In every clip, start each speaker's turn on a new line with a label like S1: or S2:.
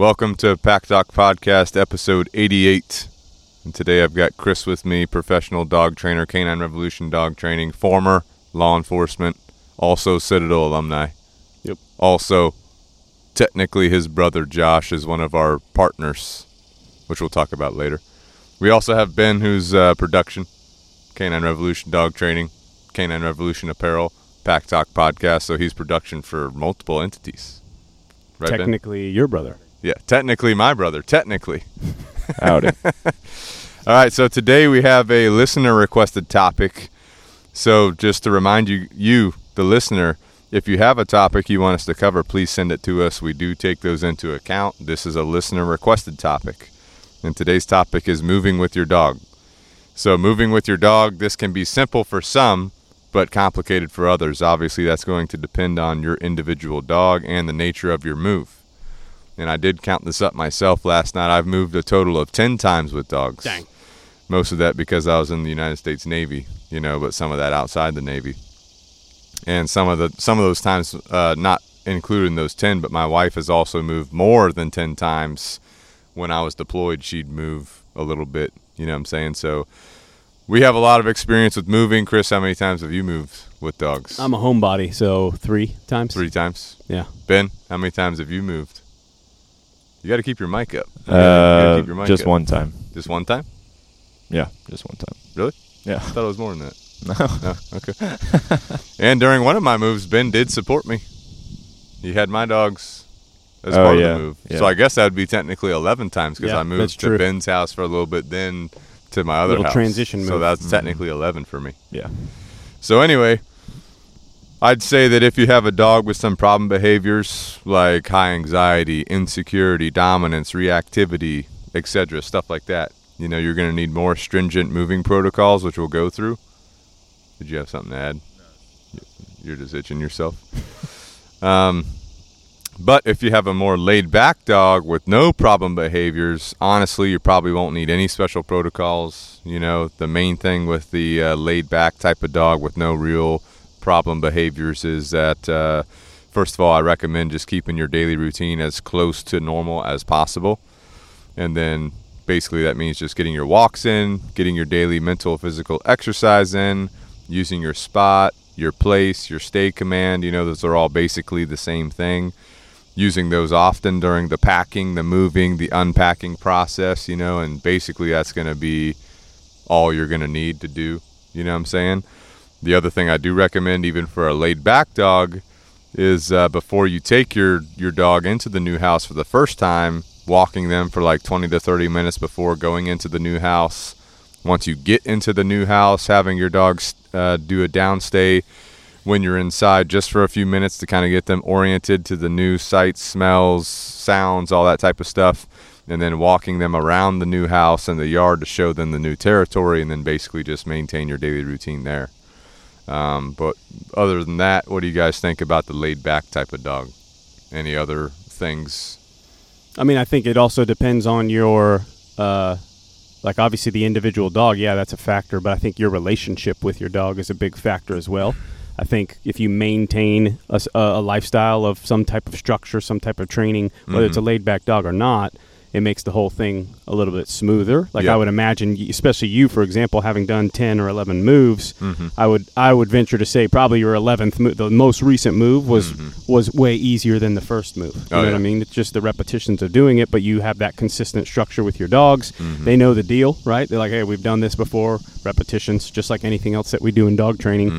S1: Welcome to Pack Talk Podcast, episode 88. And today I've got Chris with me, professional dog trainer, Canine Revolution dog training, former law enforcement, also Citadel alumni.
S2: Yep.
S1: Also, technically, his brother Josh is one of our partners, which we'll talk about later. We also have Ben, who's uh, production, Canine Revolution dog training, Canine Revolution apparel, Pack Talk podcast. So he's production for multiple entities. Right, Ben?
S2: Technically, your brother.
S1: Yeah, technically my brother. Technically.
S3: Howdy.
S1: All right, so today we have a listener requested topic. So just to remind you, you, the listener, if you have a topic you want us to cover, please send it to us. We do take those into account. This is a listener requested topic. And today's topic is moving with your dog. So moving with your dog, this can be simple for some, but complicated for others. Obviously, that's going to depend on your individual dog and the nature of your move. And I did count this up myself last night. I've moved a total of 10 times with dogs.
S2: Dang.
S1: Most of that because I was in the United States Navy, you know, but some of that outside the Navy. And some of the some of those times uh, not including those 10, but my wife has also moved more than 10 times. When I was deployed, she'd move a little bit, you know what I'm saying? So we have a lot of experience with moving. Chris, how many times have you moved with dogs?
S2: I'm a homebody, so three times.
S1: Three times.
S2: Yeah.
S1: Ben, how many times have you moved? You got to keep your mic up. You gotta- you
S3: Uh,
S1: keep your mic
S3: just
S1: up.
S3: one time.
S1: Just one time?
S3: Yeah, just one time.
S1: Really?
S3: Yeah.
S1: I thought it was more than that.
S3: No.
S1: No, okay. and during one of my moves, Ben did support me. He had my dogs as
S3: Oh,
S1: part of
S3: yeah,
S1: the move.
S3: yeah.
S1: So I guess that would be technically 11 times because
S2: Yeah,
S1: I moved to
S2: true.
S1: Ben's house for a little bit, then to my other
S2: Little
S1: house.
S2: transition
S1: So
S2: move.
S1: that's
S3: Mhm.
S1: technically 11 for me.
S3: Yeah.
S1: So anyway, I'd say that if you have a dog with some problem behaviors like high anxiety, insecurity, dominance, reactivity, etc., stuff like that, you know, you're going to need more stringent moving protocols, which we'll go through. Did you have something to add? You're just itching yourself. um, but if you have a more laid back dog with no problem behaviors, honestly, you probably won't need any special protocols. You know, the main thing with the uh, laid back type of dog with no real problem behaviors is that, uh, first of all, I recommend just keeping your daily routine as close to normal as possible. And then basically that means just getting your walks in, getting your daily mental, physical exercise in, using your spot, your place, your stay command. You know, those are all basically the same thing. Using those often during the packing, the moving, the unpacking process, you know, and basically that's going to be all you're going to need to do. You know what I'm saying? The other thing I do recommend, even for a laid back dog, is uh, before you take your, your dog into the new house for the first time, walking them for like 20 to 30 minutes before going into the new house. Once you get into the new house, having your dog uh, do a downstay when you're inside just for a few minutes to kind of get them oriented to the new sights, smells, sounds, all that type of stuff. And then walking them around the new house and the yard to show them the new territory, and then basically just maintain your daily routine there. Um, but other than that, what do you guys think about the laid back type of dog? Any other things?
S2: I mean, I think it also depends on your, uh, like obviously the individual dog. Yeah, that's a factor, but I think your relationship with your dog is a big factor as well. I think if you maintain a lifestyle of some type of structure, some type of training, whether it's a
S1: Mhm.
S2: laid back dog or not, it makes the whole thing a little bit smoother. Like
S1: Yeah.
S2: I would imagine, especially you, for example, having done ten or eleven moves,
S1: Mm-hmm.
S2: I would I would venture to say probably your eleventh, mo- the most recent move was
S1: Mhm.
S2: was way easier than the first move. You
S1: Oh,
S2: know
S1: yeah.
S2: what I mean? It's just the repetitions of doing it, but you have that consistent structure with your dogs.
S1: Mhm.
S2: They know the deal, right? They're like, hey, we've done this before. Repetitions, just like anything else that we do in dog training.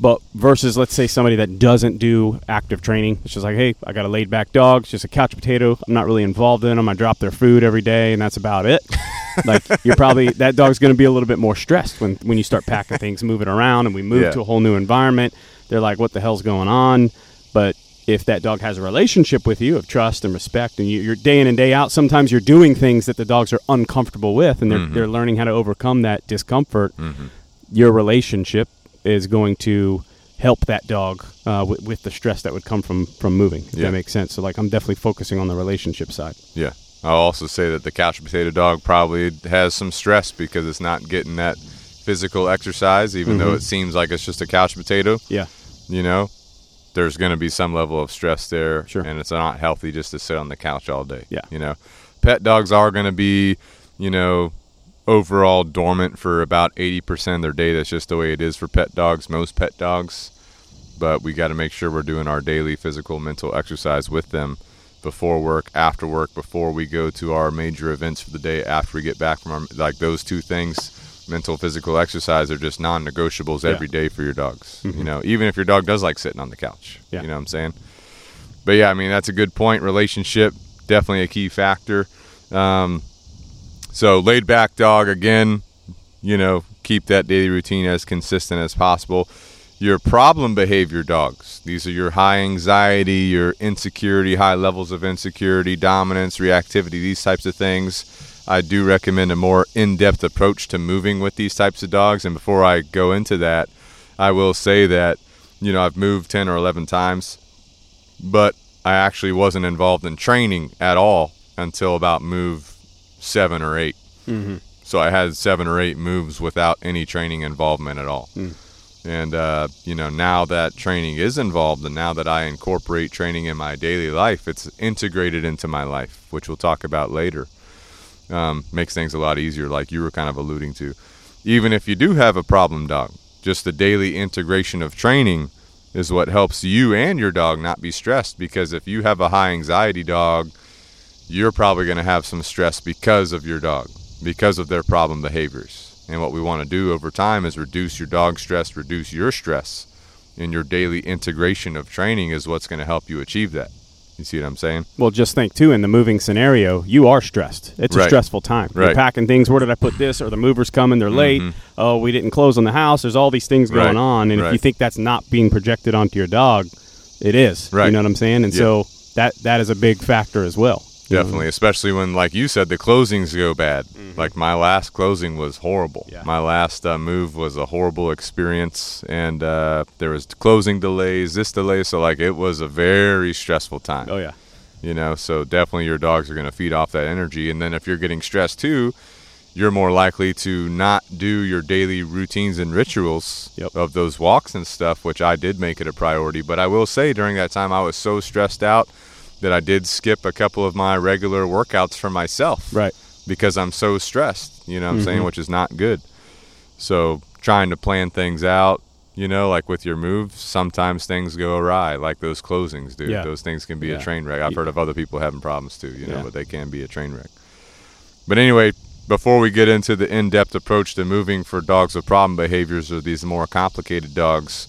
S2: But versus, let's say, somebody that doesn't do active training, it's just like, hey, I got a laid back dog, it's just a couch potato. I'm not really involved in them. I drop their food every day, and that's about it. like you're probably that dog's going to be a little bit more stressed when when you start packing things, moving around, and we move
S1: Yeah.
S2: to a whole new environment. They're like, what the hell's going on? But if that dog has a relationship with you of trust and respect, and you, you're day in and day out, sometimes you're doing things that the dogs are uncomfortable with, and they're
S1: Mhm.
S2: they're learning how to overcome that discomfort
S1: Mm-hmm.
S2: your relationship is going to help that dog uh, with, with the stress that would come from from moving. If
S1: Yeah.
S2: that makes sense. So like I'm definitely focusing on the relationship side.
S1: Yeah. I'll also say that the couch potato dog probably has some stress because it's not getting that physical exercise, even though
S2: Mhm.
S1: it seems like it's just a couch potato.
S2: Yeah.
S1: You know, there's going to be some level of stress there,
S2: Sure.
S1: and it's not healthy just to sit on the couch all day.
S2: Yeah.
S1: you know, pet dogs are going to be, you know, overall dormant for about 80% of their day. That's just the way it is for pet dogs, most pet dogs. But we got to make sure we're doing our daily physical, mental exercise with them before work, after work, before we go to our major events for the day, after we get back from our like those two things, mental, physical exercise are just non-negotiables
S2: Yeah.
S1: every day for your dogs. You know, even if your dog does like sitting on the couch.
S2: Yeah.
S1: You know what I'm saying? But yeah, I mean that's a good point. Relationship definitely a key factor. Um, so laid back dog again, you know, keep that daily routine as consistent as possible. Your problem behavior dogs. These are your high anxiety, your insecurity, high levels of insecurity, dominance, reactivity, these types of things. I do recommend a more in depth approach to moving with these types of dogs. And before I go into that, I will say that, you know, I've moved 10 or 11 times, but I actually wasn't involved in training at all until about move seven or 8
S2: Mm-hmm.
S1: So I had seven or eight moves without any training involvement at all. And, uh, you know, now that training is involved and now that I incorporate training in my daily life, it's integrated into my life, which we'll talk about later. Um, makes things a lot easier, like you were kind of alluding to. Even if you do have a problem dog, just the daily integration of training is what helps you and your dog not be stressed. Because if you have a high anxiety dog, you're probably going to have some stress because of your dog, because of their problem behaviors. And what we want to do over time is reduce your dog's stress, reduce your stress. And your daily integration of training is what's going to help you achieve that. You see what I'm saying?
S2: Well, just think too in the moving scenario, you are stressed. It's a stressful time. You're
S1: Right.
S2: packing things. Where did I put this? Or the movers coming? They're late. Oh, we didn't close on the house. There's all these things going
S1: Mm-hmm. Right.
S2: on, and if you think that's not being projected onto your dog, it is.
S1: Right.
S2: You know what I'm saying? And
S1: Yeah.
S2: so that that is a big factor as well.
S1: Definitely, especially when, like you said, the closings go bad. Like my last closing was horrible.
S2: Mm-hmm. Yeah.
S1: My last uh, move was a horrible experience, and uh, there was closing delays, this delay. So like it was a very stressful time.
S2: Oh yeah.
S1: You know, so definitely your dogs are going to feed off that energy, and then if you're getting stressed too, you're more likely to not do your daily routines and rituals
S2: Yep.
S1: of those walks and stuff, which I did make it a priority. But I will say during that time I was so stressed out that I did skip a couple of my regular workouts for myself
S2: Right.
S1: because I'm so stressed, you know what I'm saying,
S2: Mhm.
S1: which is not good. So trying to plan things out, you know, like with your moves, sometimes things go awry, like those closings do.
S2: Yeah.
S1: Those things can be
S2: Yeah.
S1: a train wreck. I've heard of other people having problems too, you know,
S2: Yeah.
S1: but they can be a train wreck. But anyway, before we get into the in-depth approach to moving for dogs with problem behaviors or these more complicated dogs,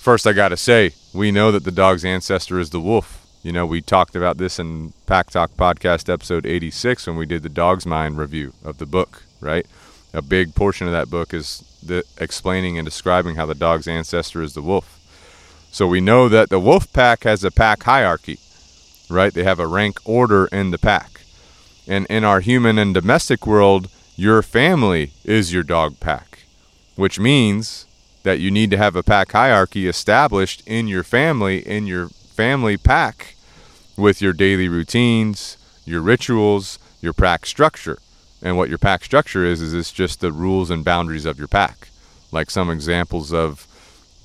S1: first I got to say, we know that the dog's ancestor is the wolf. You know, we talked about this in Pack Talk podcast episode 86 when we did the Dog's Mind review of the book, right? A big portion of that book is the explaining and describing how the dog's ancestor is the wolf. So we know that the wolf pack has a pack hierarchy, right? They have a rank order in the pack. And in our human and domestic world, your family is your dog pack, which means that you need to have a pack hierarchy established in your family, in your family pack, with your daily routines, your rituals, your pack structure. And what your pack structure is, is it's just the rules and boundaries of your pack. Like some examples of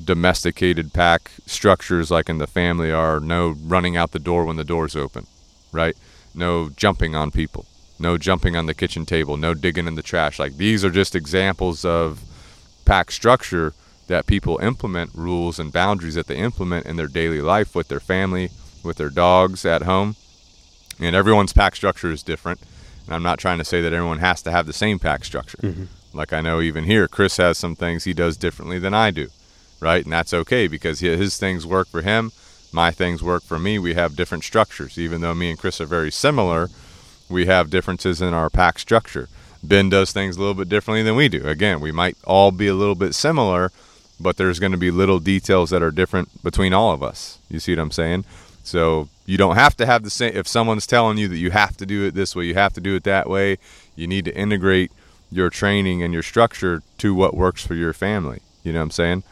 S1: domesticated pack structures, like in the family, are no running out the door when the door's open, right? No jumping on people, no jumping on the kitchen table, no digging in the trash. Like these are just examples of pack structure that people implement rules and boundaries that they implement in their daily life with their family, with their dogs at home. And everyone's pack structure is different. And I'm not trying to say that everyone has to have the same pack structure. Mm-hmm. Like I know even here, Chris has some things he does differently than I do, right? And that's okay because his things work for him, my things work for me. We have different structures. Even though me and Chris are very similar, we have differences in our pack structure. Ben does things a little bit differently than we do. Again, we might all be a little bit similar, but there's going to be little details that are different between all of us. You see what I'm saying? So you don't have to have the same. If someone's telling you that you have to do it this way, you have to do it that way, you need to integrate your training and your structure to what works for your family. You know what I'm saying?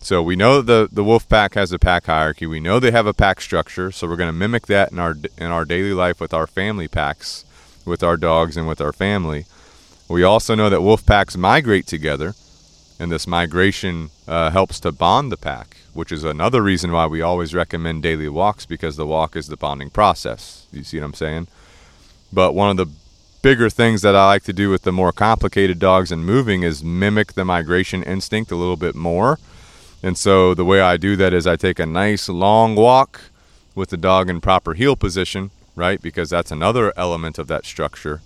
S1: So we know the the wolf pack has a pack hierarchy. We know they have a pack structure. So we're going to mimic that in our in our daily life with our family packs, with our dogs and with our family. We also know that wolf packs migrate together, And this migration uh, helps to bond the pack, which is another reason why we always recommend daily walks because the walk is the bonding process. You see what I'm saying? But one of the bigger things that I like to do with the more complicated dogs and moving is mimic the migration instinct a little bit more. And so the way I do that is I take a nice long walk with the dog in proper heel position, right? Because that's another element of that structure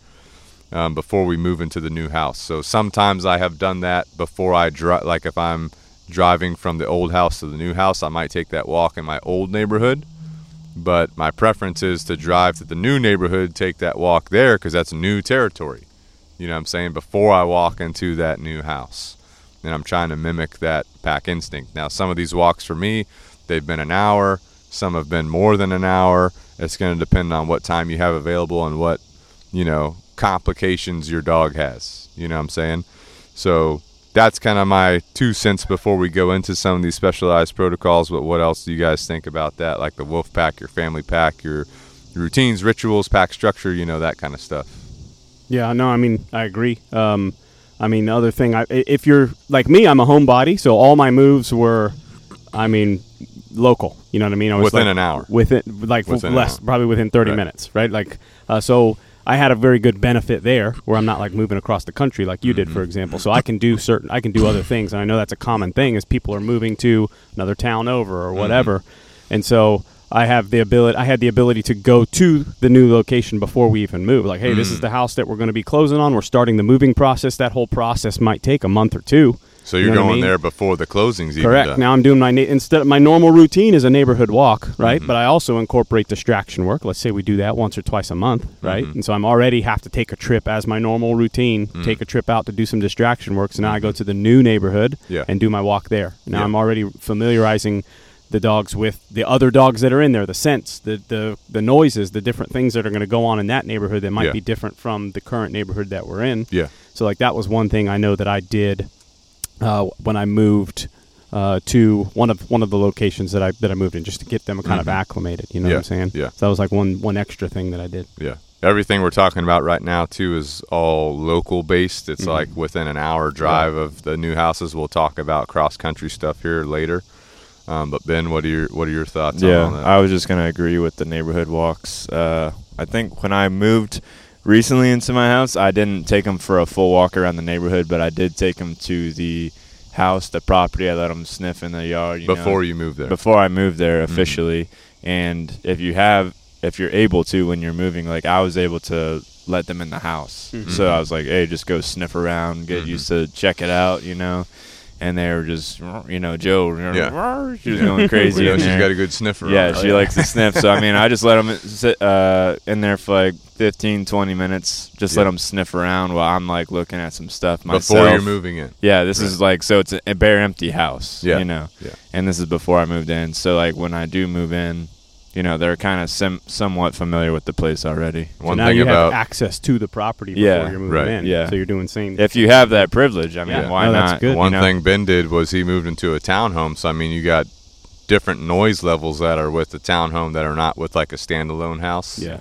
S1: um, before we move into the new house. So sometimes I have done that before I drive, like if I'm driving from the old house to the new house, I might take that walk in my old neighborhood. But my preference is to drive to the new neighborhood, take that walk there because that's new territory. You know what I'm saying? Before I walk into that new house. And I'm trying to mimic that pack instinct. Now, some of these walks for me, they've been an hour, some have been more than an hour. It's going to depend on what time you have available and what, you know, complications your dog has. You know what I'm saying? So that's kind of my two cents before we go into some of these specialized protocols. But what else do you guys think about that? Like the wolf pack, your family pack, your routines, rituals, pack structure, you know, that kind of stuff.
S2: Yeah, no, I mean, I agree. Um, I mean, the other thing, I, if you're like me, I'm a homebody, so all my moves were, I mean, local. You know what I mean? I was
S1: Within
S2: like,
S1: an hour.
S2: Within like
S1: Within
S2: less, probably within 30
S1: Right.
S2: minutes, right? Like, uh, so I had a very good benefit there, where I'm not like moving across the country like you did,
S1: Mm-hmm.
S2: for example. So I can do certain, I can do other things, and I know that's a common thing is people are moving to another town over
S1: Mm-hmm.
S2: or whatever, and so. I have the ability. I had the ability to go to the new location before we even move. Like, hey, this
S1: Mm.
S2: is the house that we're going to be closing on. We're starting the moving process. That whole process might take a month or two.
S1: So you're
S2: You know what I
S1: going
S2: mean?
S1: there before the closings
S2: Correct. Now I'm doing my na- instead of my normal routine is a neighborhood walk, right?
S1: Mm-hmm.
S2: But I also incorporate distraction work. Let's say we do that once or twice a month, right?
S1: Mm-hmm.
S2: And so I'm already have to take a trip as my normal routine,
S1: Mm.
S2: take a trip out to do some distraction work. So now I go to the new neighborhood
S1: Mm-hmm. Yeah.
S2: and do my walk there. Now
S1: Yeah.
S2: I'm already familiarizing the dogs with the other dogs that are in there, the scents, the the, the noises, the different things that are going to go on in that neighborhood that might
S1: Yeah.
S2: be different from the current neighborhood that we're in.
S1: Yeah.
S2: So like that was one thing I know that I did uh, when I moved uh, to one of one of the locations that I that I moved in, just to get them kind of acclimated. You know
S1: Mm-hmm. Yeah,
S2: what I'm saying?
S1: yeah.
S2: So that was like one one extra thing that I did.
S1: Yeah. Everything we're talking about right now too is all local based. It's
S2: Mm-hmm.
S1: like within an hour drive of the new houses. We'll talk about cross country stuff here later. Um, but Ben, what are your what are your thoughts on
S3: Yeah,
S1: that?
S3: I was just gonna agree with the neighborhood walks. Uh, I think when I moved recently into my house, I didn't take them for a full walk around the neighborhood, but I did take them to the house, the property. I let them sniff in the yard you know,
S1: Before you move there.
S3: before I moved there
S1: Mm-hmm.
S3: officially. And if you have, if you're able to when you're moving, like I was able to let them in the house.
S1: Mm-hmm.
S3: So I was like, hey, just go sniff around, get used to check it out, you know. And they were just, you know, Joe,
S1: Yeah.
S3: she was going crazy.
S1: We know
S3: in
S1: she's
S3: there.
S1: got a good sniffer.
S3: Yeah,
S1: on her.
S3: she likes to sniff. So I mean, I just let them sit uh, in there for like 15, 20 minutes. Just let 'em let them sniff around while I'm like looking at some stuff myself.
S1: before you're moving in.
S3: Yeah, this is like so it's a, a bare empty house.
S1: Yeah,
S3: you know.
S1: yeah.
S3: And this is before I moved in. So like when I do move in, you know, they're kind of sim- somewhat familiar with the place already.
S2: So
S1: One
S2: now
S1: thing
S2: you
S1: about
S2: have access to the property before
S3: Yeah,
S2: you're moving
S1: right,
S2: in.
S3: yeah.
S2: So you're doing same.
S3: If you have that privilege, I mean,
S2: Yeah.
S3: why
S2: No,
S3: not?
S2: good.
S1: one
S3: you know?
S1: thing Ben did was he moved into a townhome. So I mean, you got different noise levels that are with the townhome that are not with like a standalone house.
S2: yeah.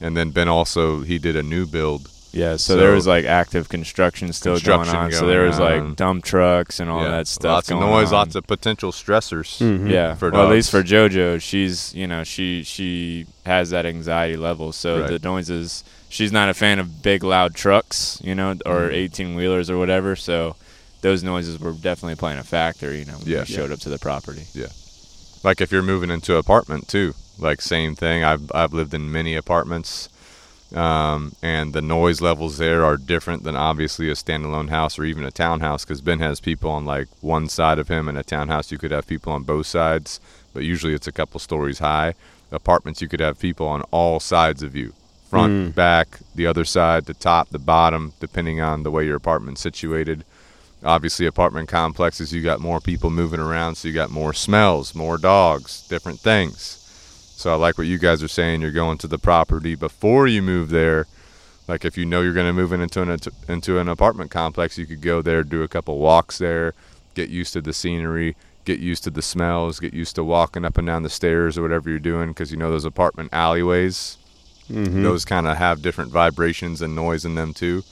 S1: And then Ben also he did a new build.
S3: Yeah, so,
S1: So-
S3: there was like active construction still
S1: Construction
S3: going on. so there was
S1: on.
S3: like dump trucks and all
S1: yeah.
S3: that stuff.
S1: Lots of noise,
S3: on.
S1: lots of potential stressors.
S2: Mhm.
S3: Yeah,
S1: for
S3: well, at least for. JoJo, she's you know she she has that anxiety level, so
S1: Right.
S3: the noises. She's not a fan of big loud trucks, you know, or eighteen wheelers or whatever. So those noises were definitely playing a factor, you know, when
S1: Yeah.
S3: we showed up to the property.
S1: Yeah, like if you're moving into an apartment too, like same thing. I've I've lived in many apartments, um, and the noise levels there are different than obviously a standalone house or even a townhouse. Because Ben has people on like one side of him, in a townhouse you could have people on both sides, but usually it's a couple stories high. Apartments you could have people on all sides of you, front,
S2: Mm.
S1: back, the other side, the top, the bottom, depending on the way your apartment's situated obviously apartment complexes you got more people moving around so you got more smells more dogs different things so i like what you guys are saying you're going to the property before you move there like if you know you're going to move into an into an apartment complex you could go there do a couple walks there get used to the scenery get used to the smells get used to walking up and down the stairs or whatever you're doing because you know those apartment alleyways
S2: Mhm.
S1: those kind of have different vibrations and noise in them too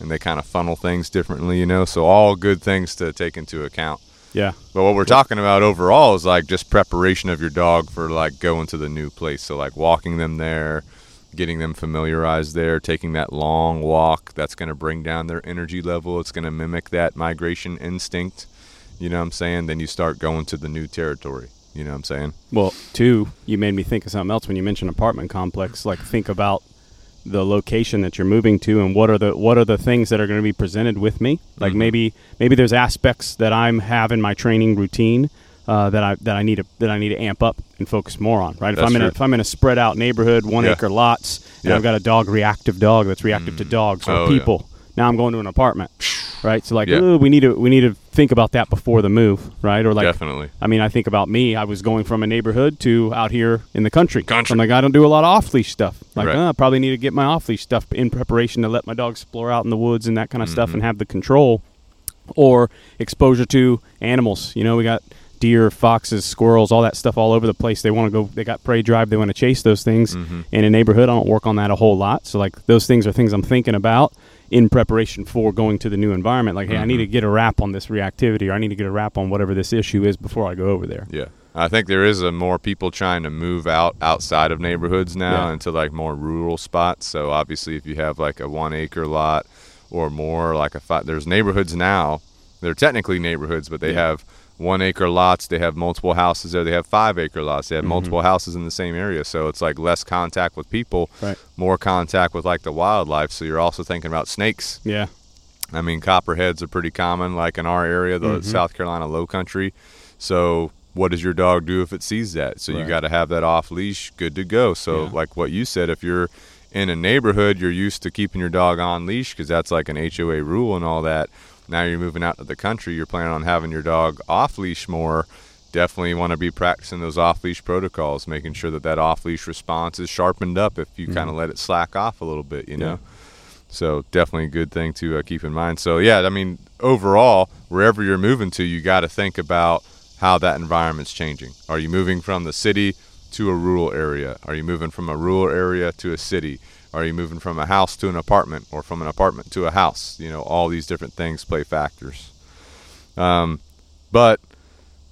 S1: and they kind of funnel things differently, you know. So all good things to take into account.
S2: Yeah.
S1: But what we're talking about overall is like just preparation of your dog for like going to the new place. So like walking them there, getting them familiarized there, taking that long walk. That's going to bring down their energy level. It's going to mimic that migration instinct. You know what I'm saying? Then you start going to the new territory. You know what I'm saying?
S2: Well, two, you made me think of something else when you mentioned apartment complex. Like, think about the location that you're moving to and what are the what are the things that are going to be presented with me like
S1: Mhm.
S2: maybe maybe there's aspects that I'm have in my training routine uh, that I that I need to that I need to amp up and focus more on right if
S1: That's
S2: I'm in a, if I'm in a spread out neighborhood one
S1: Yeah.
S2: acre lots and
S1: Yeah.
S2: I've got a dog reactive dog that's reactive to dogs or
S1: Oh, yeah.
S2: Now I'm going to an apartment right so like
S1: Yeah.
S2: we need to we need to think about that before the move right or like
S1: Definitely.
S2: I mean, I think about me. I was going from a neighborhood to out here in the country.
S1: Country.
S2: I'm like, I don't do a lot of off leash stuff. Like,
S1: Right.
S2: uh, I probably need to get my off leash stuff in preparation to let my dog explore out in the woods and that kind of stuff
S1: Mm-hmm.
S2: and have the control or exposure to animals. You know, we got deer, foxes, squirrels, all that stuff all over the place. They want to go, they got prey drive, they want to chase those things.
S1: Mhm.
S2: In a neighborhood, I don't work on that a whole lot. So, like, those things are things I'm thinking about in preparation for going to the new environment. Like, hey, I need
S1: Mhm.
S2: to get a wrap on this reactivity or I need to get a wrap on whatever this issue is before I go over there.
S1: Yeah. I think there is a more people trying to move out outside of neighborhoods now
S2: Yeah.
S1: into like more rural spots. So obviously, if you have like a one acre lot or more, like a five, there's neighborhoods now. They're technically neighborhoods, but they
S2: Yeah.
S1: have one acre lots. They have multiple houses there. They have five acre lots. They have
S2: Mhm.
S1: multiple houses in the same area. So it's like less contact with people,
S2: Right.
S1: more contact with like the wildlife. So you're also thinking about snakes.
S2: Yeah.
S1: I mean, copperheads are pretty common, like in our area, the
S2: Mhm.
S1: South Carolina Low Country. So, what does your dog do if it sees that? So, you got to have that off leash, good to go. So,
S2: Yeah.
S1: like what you said, if you're in a neighborhood, you're used to keeping your dog on leash because that's like an HOA rule and all that. Now you're moving out to the country, you're planning on having your dog off leash more. Definitely want to be practicing those off leash protocols, making sure that that off leash response is sharpened up if you kind of let it slack off a little bit, you know?
S2: Yeah.
S1: So definitely a good thing to uh, keep in mind. So yeah, I mean, overall, wherever you're moving to, you got to think about how that environment's changing. Are you moving from the city to a rural area? Are you moving from a rural area to a city? Are you moving from a house to an apartment or from an apartment to a house? You know, all these different things play factors. Um, but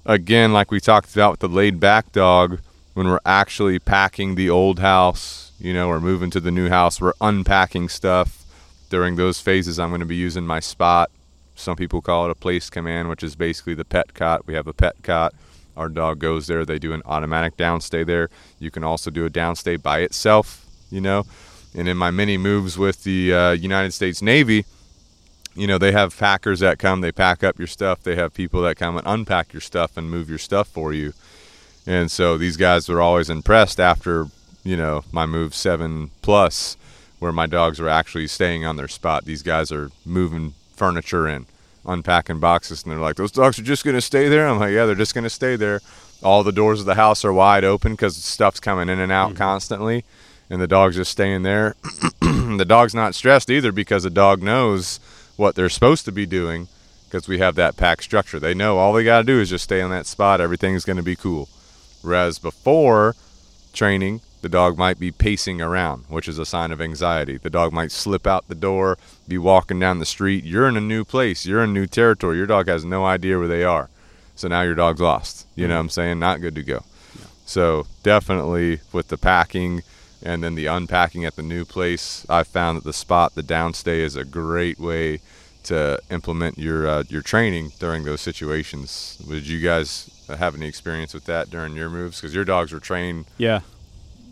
S1: again, like we talked about with the laid back dog, when we're actually packing the old house, you know, we're moving to the new house, we're unpacking stuff. During those phases, I'm going to be using my spot. Some people call it a place command, which is basically the pet cot. We have a pet cot. Our dog goes there. They do an automatic downstay there. You can also do a downstay by itself, you know. And in my many moves with the uh, United States Navy, you know, they have packers that come, they pack up your stuff. They have people that come and unpack your stuff and move your stuff for you. And so these guys were always impressed after, you know, my move seven plus, where my dogs were actually staying on their spot. These guys are moving furniture and unpacking boxes, and they're like, "Those dogs are just going to stay there." I'm like, "Yeah, they're just going to stay there." All the doors of the house are wide open because stuff's coming in and out constantly, and the dog's just staying there. the dog's not stressed either because the dog knows what they're supposed to be doing because we have that pack structure. They know all they got to do is just stay on that spot. Everything's going to be cool. Whereas before training, the dog might be pacing around, which is a sign of anxiety. The dog might slip out the door, be walking down the street. You're in a new place, you're in new territory. Your dog has no idea where they are. So now your dog's lost. You know mm. what I'm saying? Not good to go. So definitely with the packing and then the unpacking at the new place, I found that the spot, the downstay, is a great way to implement your uh, your training during those situations. Did you guys have any experience with that during your moves? Because your dogs were trained,
S2: Yeah.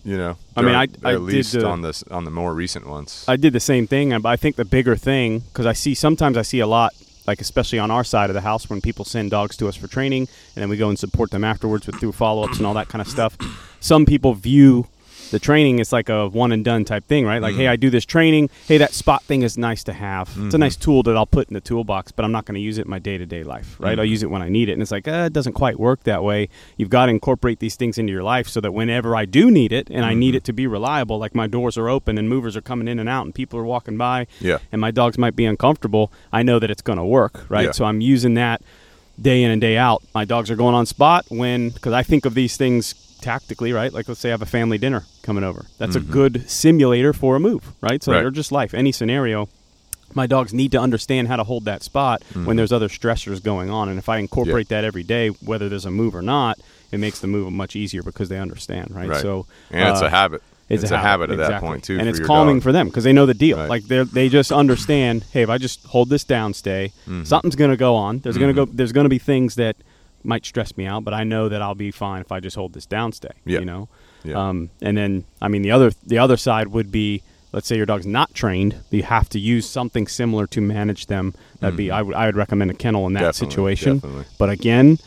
S1: you know.
S2: I mean, I- I
S1: at
S2: did
S1: least
S2: the-
S1: on this on the more recent ones.
S2: I did the same thing, but I think the bigger thing because I see sometimes I see a lot, like especially on our side of the house, when people send dogs to us for training, and then we go and support them afterwards with through follow ups and all that kind of stuff. Some people view the training is like a one and done type thing, right? Like, hey, mm-hmm. I do this training. Hey, that spot thing is nice to have. It's a mm-hmm. nice tool that I'll put in the toolbox, but I'm not going to use it in my day to day life, right? I'll mm-hmm. use it when I need it, and it's like, uh, it doesn't quite work that way. You've got to incorporate these things into your life so that whenever I do need it, and I need it to be reliable, like my doors are open and movers are coming in and out, and people are walking by,
S1: Yeah.
S2: and my dogs might be uncomfortable, I know that it's going to work, right?
S1: Yeah.
S2: So I'm using that day in and day out. My dogs are going on spot when, because I think of these things tactically, right? Like let's say I have a family dinner coming over. That's a good simulator for a move, right? So
S1: Right.
S2: they're just life, any scenario. my dogs need to understand how to hold that spot
S1: Mm-hmm.
S2: when there's other stressors going on. And if I incorporate that every day, whether there's a move or not, it makes the move much easier because they understand, right?
S1: Right.
S2: So
S1: and it's
S2: uh,
S1: a habit.
S2: It's,
S1: a habit, at that point too,
S2: and it's calming
S1: dog.
S2: for them because they know the deal.
S1: Right.
S2: Like they they just understand. Hey, if I just hold this down, stay,
S1: Mm-hmm.
S2: something's going to go on. There's going to go. There's going to be things that might stress me out, but I know that I'll be fine if I just hold this down, stay.
S1: Yeah.
S2: You know.
S1: Yeah.
S2: Um, and then I mean the other the other side would be. Let's say your dog's not trained, you have to use something similar to manage them. That'd be I would I would recommend a kennel in that
S1: Mm-hmm. Definitely,
S2: situation.
S1: definitely.
S2: But again,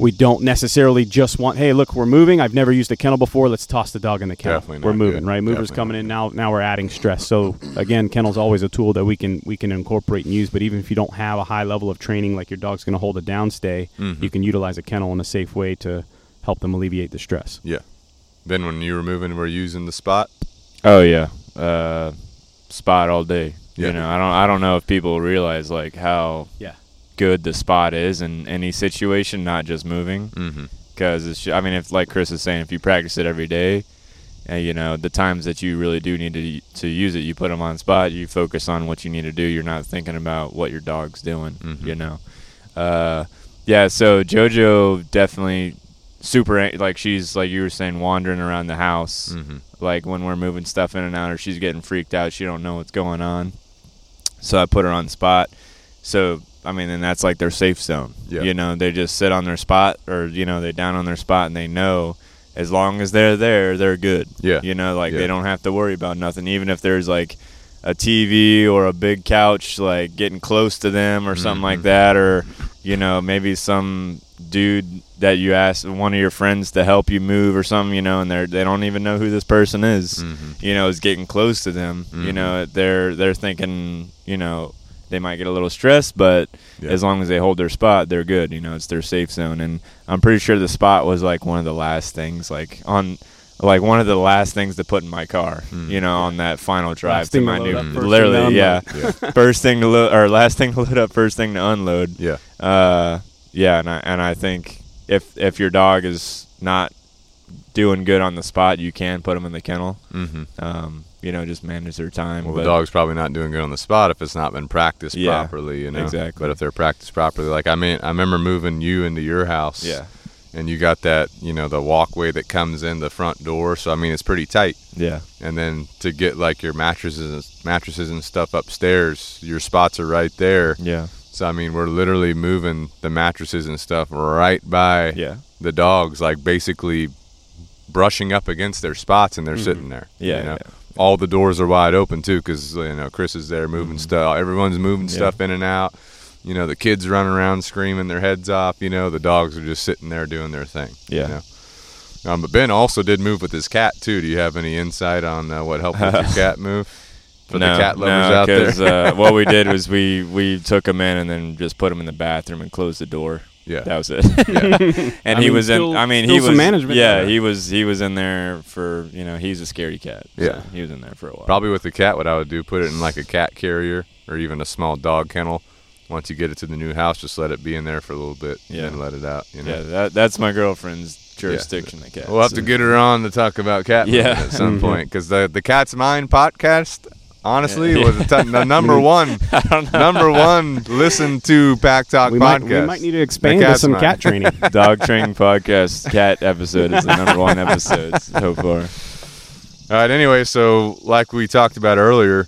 S2: we don't necessarily just want, hey, look, we're moving. I've never used a kennel before. Let's toss the dog in the kennel.
S1: Definitely
S2: we're moving,
S1: good.
S2: right? Movers
S1: Definitely
S2: coming in now. Now we're adding stress. So again, kennel's always a tool that we can we can incorporate and use. But even if you don't have a high level of training, like your dog's going to hold a downstay,
S1: Mm-hmm.
S2: you can utilize a kennel in a safe way to help them alleviate the stress.
S1: Yeah. Then when you were moving, we're using the spot.
S3: Oh yeah, uh, spot all day.
S1: Yeah.
S3: You know, I don't I don't know if people realize like how
S2: Yeah.
S3: Good the spot is in any situation, not just moving.
S1: Mm-hmm.
S3: Because it's, I mean, if like Chris is saying, if you practice it every day, and you know the times that you really do need to to use it, you put them on spot. You focus on what you need to do. You're not thinking about what your dog's doing.
S1: Mhm.
S3: You know, uh, yeah. So JoJo definitely super like she's like you were saying wandering around the house
S1: Mm-hmm.
S3: like when we're moving stuff in and out or she's getting freaked out she don't know what's going on so i put her on spot so i mean and that's like their safe zone
S1: Yeah.
S3: you know they just sit on their spot or you know they down on their spot and they know as long as they're there they're good
S1: Yeah.
S3: you know like
S1: Yeah.
S3: they don't have to worry about nothing even if there's like a tv or a big couch like getting close to them or something like
S1: Mhm.
S3: that or you know maybe some dude that you ask one of your friends to help you move or something you know and they're they don't even know who this person is
S1: Mhm.
S3: you know is getting close to them you
S1: Mhm.
S3: know they're they're thinking you know they might get a little stressed but
S1: Yeah.
S3: as long as they hold their spot they're good you know it's their safe zone and i'm pretty sure the spot was like one of the last things like on like one of the last things to put in my car
S1: Mm.
S3: you know on that final drive
S2: Last
S3: to
S2: thing to
S3: my new
S2: up, first thing to
S3: literally yeah.
S1: Yeah.
S3: first thing to load or last thing to load up first thing to unload
S1: Yeah.
S3: uh, yeah, and I and I think if if your dog is not doing good on the spot, you can put them in the kennel.
S1: Mm-hmm.
S3: Um, you know, just manage their time.
S1: Well,
S3: but
S1: the dog's probably not doing good on the spot if it's not been practiced
S3: Yeah,
S1: properly, you know.
S3: exactly.
S1: But if they're practiced properly, like I mean, I remember moving you into your house.
S3: Yeah,
S1: And you got that, you know, the walkway that comes in the front door. So I mean, it's pretty tight.
S3: yeah,
S1: And then to get like your mattresses, mattresses and stuff upstairs, your spots are right there.
S3: yeah,
S1: So I mean, we're literally moving the mattresses and stuff right by
S3: yeah,
S1: the dogs, like basically brushing up against their spots, and they're
S2: Mhm.
S1: sitting there.
S3: yeah,
S1: you know?
S3: yeah.
S1: All the doors are wide open too because you know Chris is there moving stuff. Everyone's moving
S3: Mm-hmm. Yeah.
S1: stuff in and out. You know the kids running around screaming their heads off. You know the dogs are just sitting there doing their thing.
S3: Yeah.
S1: You know? Um, but Ben also did move with his cat too. Do you have any insight on uh, what helped with your cat move? For
S3: no,
S1: the cat lovers
S3: no,
S1: out there.
S3: because uh, what we did was we we took him in and then just put him in the bathroom and closed the door.
S1: Yeah.
S3: That was it.
S1: yeah.
S3: and
S2: I
S3: he
S2: mean,
S3: was
S2: still-
S3: in. I mean, he was.
S2: management
S3: yeah, he was. He was in there for you know. He's a scaredy cat. so
S1: Yeah.
S3: he was in there for a while.
S1: Probably with the cat, what I would do, put it in like a cat carrier or even a small dog kennel. Once you get it to the new house, just let it be in there for a little bit
S3: Yeah.
S1: and let it out. You know?
S3: Yeah, that that's my girlfriend's jurisdiction. The cat.
S1: We'll have to get her on to talk about cat
S3: Yeah.
S1: at some point because the the Cat's Mind podcast, honestly,
S3: Yeah.
S1: was the, number one
S3: I don't know.
S1: number one listen to Pack Talk
S2: we might
S1: podcast.
S2: we might need to expand to some cat training.
S3: Dog training podcast cat episode is the number one episode so far.
S1: All right. Anyway, so like we talked about earlier,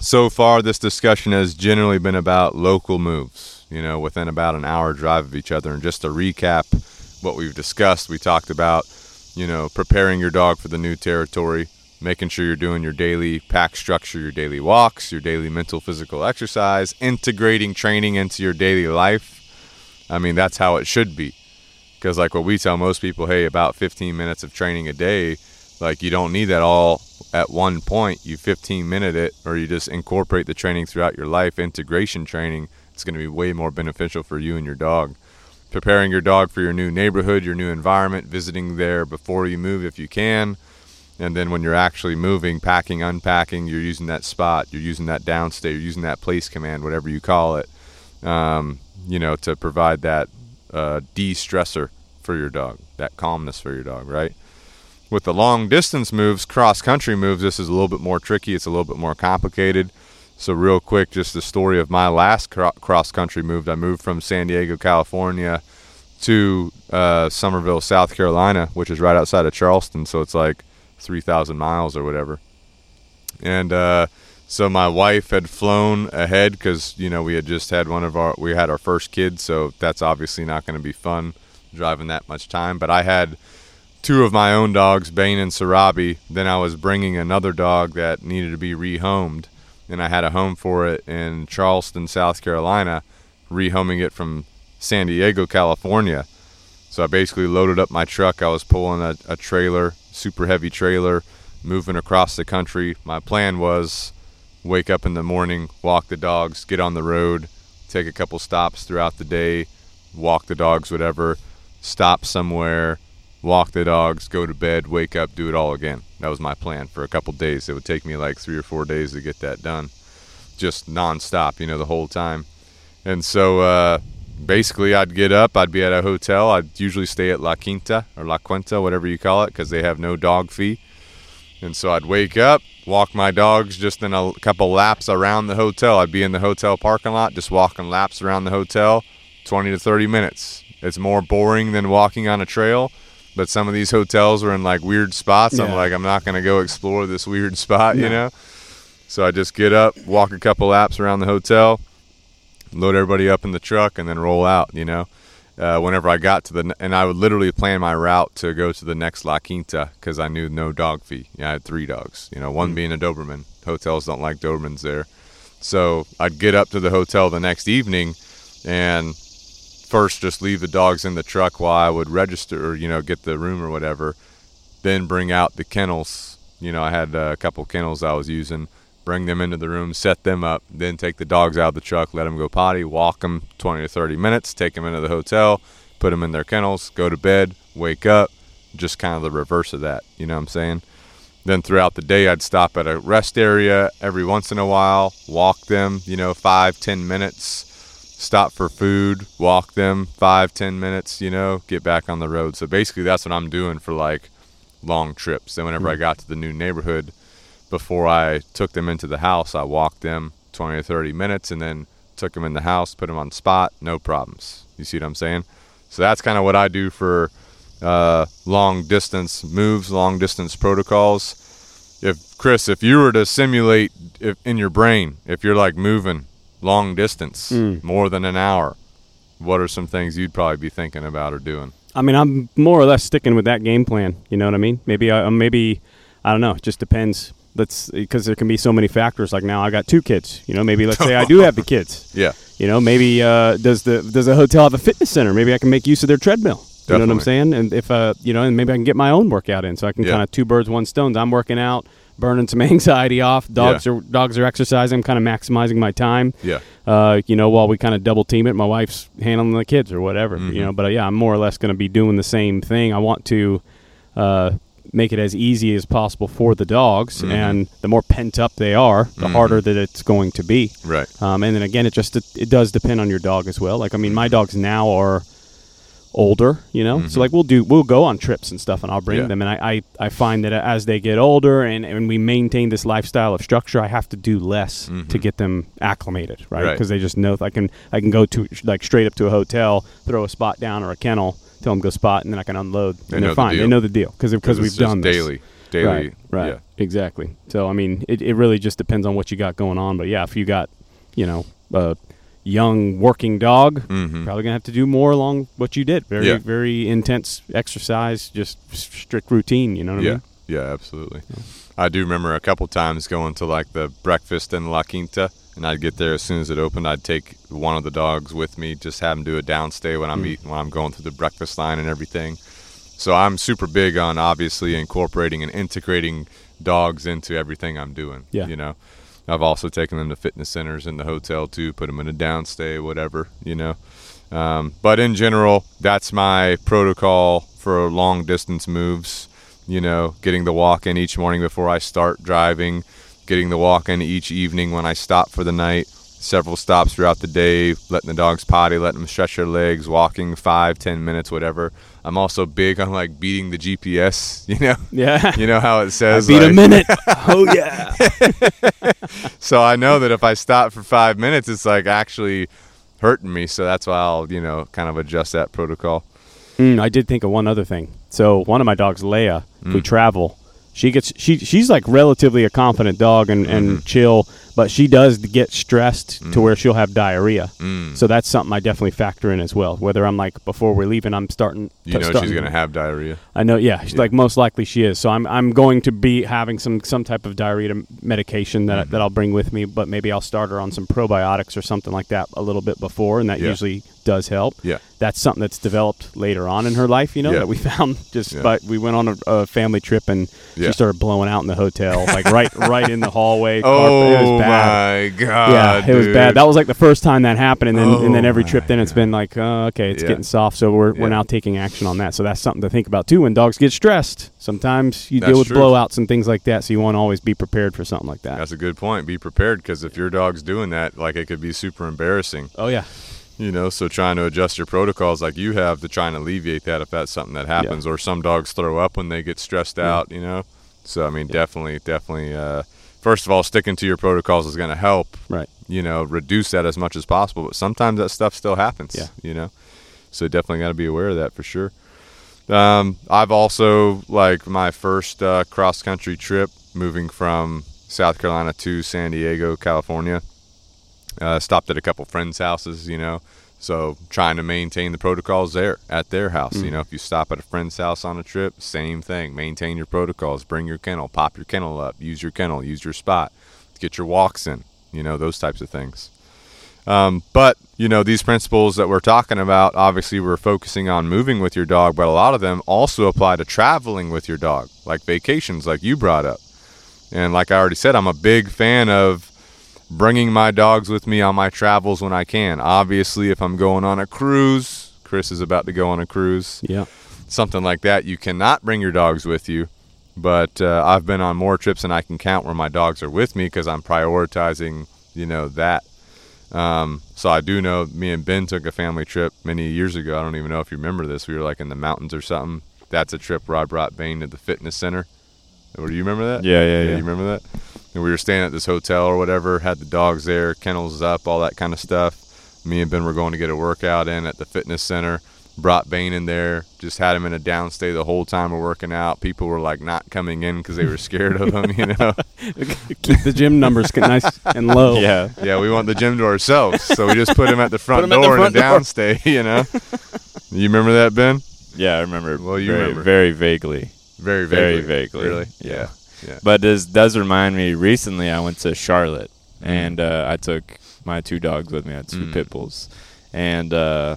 S1: so far this discussion has generally been about local moves. You know, within about an hour drive of each other. And just to recap what we've discussed, we talked about, you know, preparing your dog for the new territory, making sure you're doing your daily pack structure, your daily walks, your daily mental physical exercise, integrating training into your daily life. I mean, that's how it should be. Because, like what we tell most people, hey, about 15 minutes of training a day, like you don't need that all at one point. You 15 minute it, or you just incorporate the training throughout your life. Integration training, it's going to be way more beneficial for you and your dog. Preparing your dog for your new neighborhood, your new environment, visiting there before you move if you can. And then when you're actually moving, packing, unpacking, you're using that spot, you're using that downstay, you're using that place command, whatever you call it, um, you know, to provide that uh, de-stressor for your dog, that calmness for your dog, right? With the long distance moves, cross country moves, this is a little bit more tricky. It's a little bit more complicated. So real quick, just the story of my last cro- cross country move. I moved from San Diego, California, to uh, Summerville, South Carolina, which is right outside of Charleston. So it's like 3,000 miles or whatever. And uh, so my wife had flown ahead because you know we had just had one of our we had our first kid, so that's obviously not going to be fun driving that much time. But I had two of my own dogs, Bane and Sarabi. Then I was bringing another dog that needed to be rehomed, and I had a home for it in Charleston, South Carolina, rehoming it from San Diego, California. So I basically loaded up my truck. I was pulling a, a trailer, super heavy trailer, moving across the country. My plan was wake up in the morning, walk the dogs, get on the road, take a couple stops throughout the day, walk the dogs, whatever, stop somewhere, walk the dogs, go to bed, wake up, do it all again. That was my plan for a couple days. It would take me like three or four days to get that done, just nonstop, you know, the whole time. And so uh, basically, I'd get up, I'd be at a hotel. I'd usually stay at La Quinta or La Cuenta, whatever you call it, because they have no dog fee. And so I'd wake up, walk my dogs just in a couple laps around the hotel. I'd be in the hotel parking lot, just walking laps around the hotel, 20 to 30 minutes. It's more boring than walking on a trail, but some of these hotels are in like weird spots. I'm like, I'm not going to go explore this weird spot, you know? So I just get up, walk a couple laps around the hotel, load everybody up in the truck, and then roll out, you know? uh, whenever I got to the, and I would literally plan my route to go to the next La Quinta because I knew no dog fee. Yeah, I had three dogs. You know, one being a Doberman. Hotels don't like Dobermans there, so I'd get up to the hotel the next evening, and first just leave the dogs in the truck while I would register or you know get the room or whatever. Then bring out the kennels. You know, I had a couple kennels I was using. Bring them into the room, set them up, then take the dogs out of the truck, let them go potty, walk them 20 to 30 minutes, take them into the hotel, put them in their kennels, go to bed, wake up, just kind of the reverse of that. You know what I'm saying? Then throughout the day, I'd stop at a rest area every once in a while, walk them, you know, five, ten minutes, stop for food, walk them five, ten minutes, you know, get back on the road. So basically, that's what I'm doing for like long trips. Then whenever I mm-hmm. got to the new neighborhood, before I took them into the house, I walked them 20 or 30 minutes and then took them in the house, put them on spot, no problems. You see what I'm saying? So that's kind of what I do for uh, long distance moves, long distance protocols. If Chris, if you were to simulate if, in your brain, if you're like moving long distance,
S2: Mm.
S1: more than an hour, what are some things you'd probably be thinking about or doing?
S2: I mean, I'm more or less sticking with that game plan. You know what I mean? Maybe, I, maybe I don't know. It just depends. Let's because there can be so many factors. Like now, I got two kids. You know, maybe let's say I do have the kids.
S1: Yeah,
S2: You know, maybe uh, does the does the hotel have a fitness center? Maybe I can make use of their treadmill. You know what I'm saying? And if uh, you know, and maybe I can get my own workout in, so I can
S1: Yeah.
S2: kind of two birds, one stone. I'm working out, burning some anxiety off. Dogs
S1: Yeah.
S2: are dogs are exercising. I'm kind of maximizing my time.
S1: yeah,
S2: Uh, you know, while we kind of double team it, my wife's handling the kids or whatever.
S1: Mhm.
S2: You know, but uh, yeah, I'm more or less going to be doing the same thing. I want to uh, make it as easy as possible for the dogs,
S1: Mhm.
S2: and the more pent up they are, the
S1: Mhm.
S2: harder that it's going to be.
S1: right.
S2: Um, and then again, it just it, it does depend on your dog as well. Like I mean, my dogs now are older, you know,
S1: Mhm.
S2: so like we'll do we'll go on trips and stuff, and I'll bring
S1: Yeah.
S2: them. And I, I I find that as they get older and and we maintain this lifestyle of structure, I have to do less to
S1: Mhm.
S2: get them acclimated, right?
S1: Right.
S2: Because they just know I can I can go to like straight up to a hotel, throw a spot down or a kennel, tell them go spot, and then I can unload,
S1: They
S2: and they're
S1: the
S2: fine. They know the deal because because we've done this.
S1: daily, daily.
S2: Right, right,
S1: Yeah.
S2: exactly. So I mean, it, it really just depends on what you got going on. But yeah, if you got, you know, a young working dog,
S1: Mhm.
S2: probably gonna have to do more along what you did. Very,
S1: Yeah.
S2: very intense exercise, just strict routine. You know what I
S1: Yeah,
S2: mean?
S1: yeah, absolutely. I do remember a couple times going to like the breakfast in La Quinta, and I'd get there as soon as it opened. I'd take one of the dogs with me, just have him do a downstay when I'm
S2: Mm.
S1: eating, when I'm going through the breakfast line and everything. So I'm super big on obviously incorporating and integrating dogs into everything I'm doing.
S2: Yeah.
S1: you know. I've also taken them to fitness centers in the hotel too, put them in a downstay, whatever, you know. Um, but in general, that's my protocol for long distance moves. You know, getting the walk in each morning before I start driving, getting the walk in each evening when I stop for the night, several stops throughout the day, letting the dogs potty, letting them stretch their legs, walking five, ten minutes, whatever. I'm also big on like beating the GPS. You know,
S2: Yeah.
S1: you know how it
S2: I
S1: says
S2: beat a minute. oh yeah.
S1: so I know that if I stop for five minutes, it's like actually hurting me. So that's why I'll, you know, kind of adjust that protocol.
S2: Mm, I did think of one other thing. So one of my dogs, Leia, if we
S1: Mm.
S2: travel, she gets she she's like relatively a confident dog and,
S1: Mm-hmm.
S2: and chill, but she does get stressed to where she'll have diarrhea.
S1: Mm.
S2: So that's something I definitely factor in as well. Whether I'm like before we're leaving, I'm starting.
S1: You know
S2: starting-
S1: she's gonna have diarrhea.
S2: I know, yeah, she's
S1: Yeah.
S2: like most likely she is. So I'm I'm going to be having some some type of diarrhea medication that
S1: Mm-hmm.
S2: that I'll bring with me, but maybe I'll start her on some probiotics or something like that a little bit before, and that
S1: Yeah.
S2: usually does help.
S1: Yeah.
S2: That's something that's developed later on in her life, you know,
S1: Yeah.
S2: that we found just
S1: Yeah.
S2: by we went on a, a family trip and
S1: Yeah.
S2: she started blowing out in the hotel, like right right in the hallway.
S1: Oh
S2: it was bad.
S1: my god!
S2: Yeah, it was bad. That was like the first time that happened, and then and then
S1: Oh
S2: every trip then it's been like, uh, okay, it's getting soft, so we're we're now taking action on that. So that's something to think about too. When dogs get stressed, sometimes you
S1: That's
S2: deal with
S1: true.
S2: blowouts and things like that, so you want to always be prepared for something like that.
S1: That's a good point. Be prepared because if your dog's doing that, like it could be super embarrassing.
S2: oh yeah,
S1: You know, so trying to adjust your protocols like you have to try and alleviate that if that's something that happens. Or some dogs throw up when they get stressed
S2: Yeah.
S1: out. You know, so I mean, definitely, definitely. Uh, first of all, sticking to your protocols is going to help.
S2: right.
S1: You know, reduce that as much as possible. But sometimes that stuff still happens.
S2: Yeah.
S1: You know, so definitely got to be aware of that for sure. Um, I've also like my first uh, cross country trip moving from South Carolina to San Diego, California. Uh, stopped at a couple friends' houses, you know. So trying to maintain the protocols there at their house. You know, if you stop at a friend's house on a trip, same thing. Maintain your protocols. Bring your kennel. Pop your kennel up. Use your kennel. Use your spot. Get your walks in. You know those types of things. Um, but you know these principles that we're talking about. Obviously, we're focusing on moving with your dog, but a lot of them also apply to traveling with your dog, like vacations, like you brought up. And like I already said, I'm a big fan of bringing my dogs with me on my travels when I can. Obviously, if I'm going on a cruise, Chris is about to go on a cruise,
S2: Yeah.
S1: something like that, you cannot bring your dogs with you. But uh, I've been on more trips than I can count where my dogs are with me because I'm prioritizing, you know, that. Um, so I do know me and Ben took a family trip many years ago. I don't even know if you remember this. We were like in the mountains or something. That's a trip where I brought Bane to the fitness center. Or do you remember that?
S3: Yeah, yeah, yeah.
S1: You remember that? We were staying at this hotel or whatever, had the dogs there, kennels up, all that kind of stuff. Me and Ben were going to get a workout in at the fitness center. Brought Bane in there, just had him in a downstay the whole time we're working out. People were like not coming in because they were scared of him, you know.
S2: Keep the gym numbers nice and low.
S3: Yeah.
S1: yeah, we want the gym to ourselves, so we just put him at the front
S2: the
S1: door
S2: front
S1: in a downstay, you know. You remember that, Ben?
S3: Yeah, I remember.
S1: Well, you
S3: very,
S1: remember.
S3: very vaguely.
S1: Very,
S3: Very
S1: vaguely.
S3: vaguely.
S1: Really?
S3: Yeah.
S1: Yeah.
S3: But this does remind me. Recently, I went to Charlotte,
S1: Mm.
S3: and uh, I took my two dogs with me. I had two
S1: Mm.
S3: pit bulls, and uh,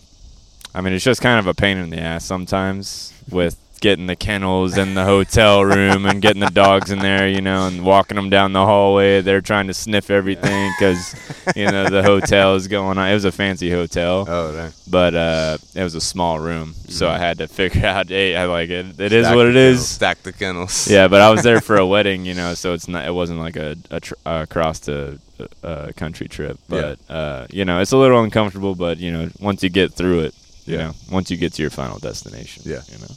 S3: I mean, it's just kind of a pain in the ass sometimes with getting the kennels and the hotel room and getting the dogs in there, you know, and walking them down the hallway. They're trying to sniff everything because you know the hotel is going on. It was a fancy hotel,
S1: Oh, dang.
S3: but uh, it was a small room, so I had to figure out. Hey, I like it. It is
S1: Stack
S3: what it
S1: kennels,
S3: is.
S1: Stack the kennels.
S3: Yeah, but I was there for a wedding, you know, so it's not. It wasn't like a, a tr- uh, across the uh, country trip, but uh, you know, it's a little uncomfortable. But you know, once you get through it, you
S1: Yeah.
S3: know, once you get to your final destination,
S1: Yeah.
S3: you know,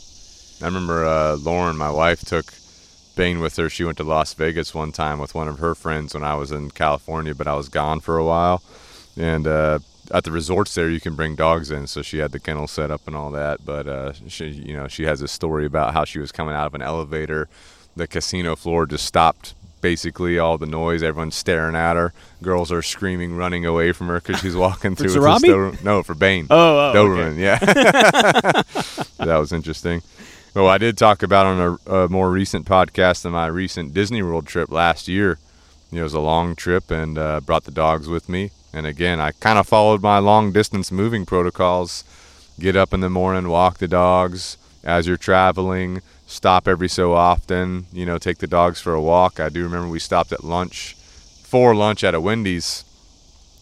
S1: I remember uh, Lauren, my wife, took Bane with her. She went to Las Vegas one time with one of her friends when I was in California, but I was gone for a while. And uh, at the resorts there, you can bring dogs in, so she had the kennel set up and all that. But uh, she, you know, she has a story about how she was coming out of an elevator. The casino floor just stopped. Basically, all the noise, everyone's staring at her. Girls are screaming, running away from her because she's walking through.
S2: Sarabi?
S1: No, for Bane.
S2: Oh, oh, okay.
S1: Doberman, yeah. that was interesting. Well, I did talk about on a, a more recent podcast than my recent Disney World trip last year. You know, it was a long trip and uh, brought the dogs with me. And again, I kind of followed my long distance moving protocols. Get up in the morning, walk the dogs as you're traveling, stop every so often, you know, take the dogs for a walk. I do remember we stopped at lunch, for lunch at a Wendy's,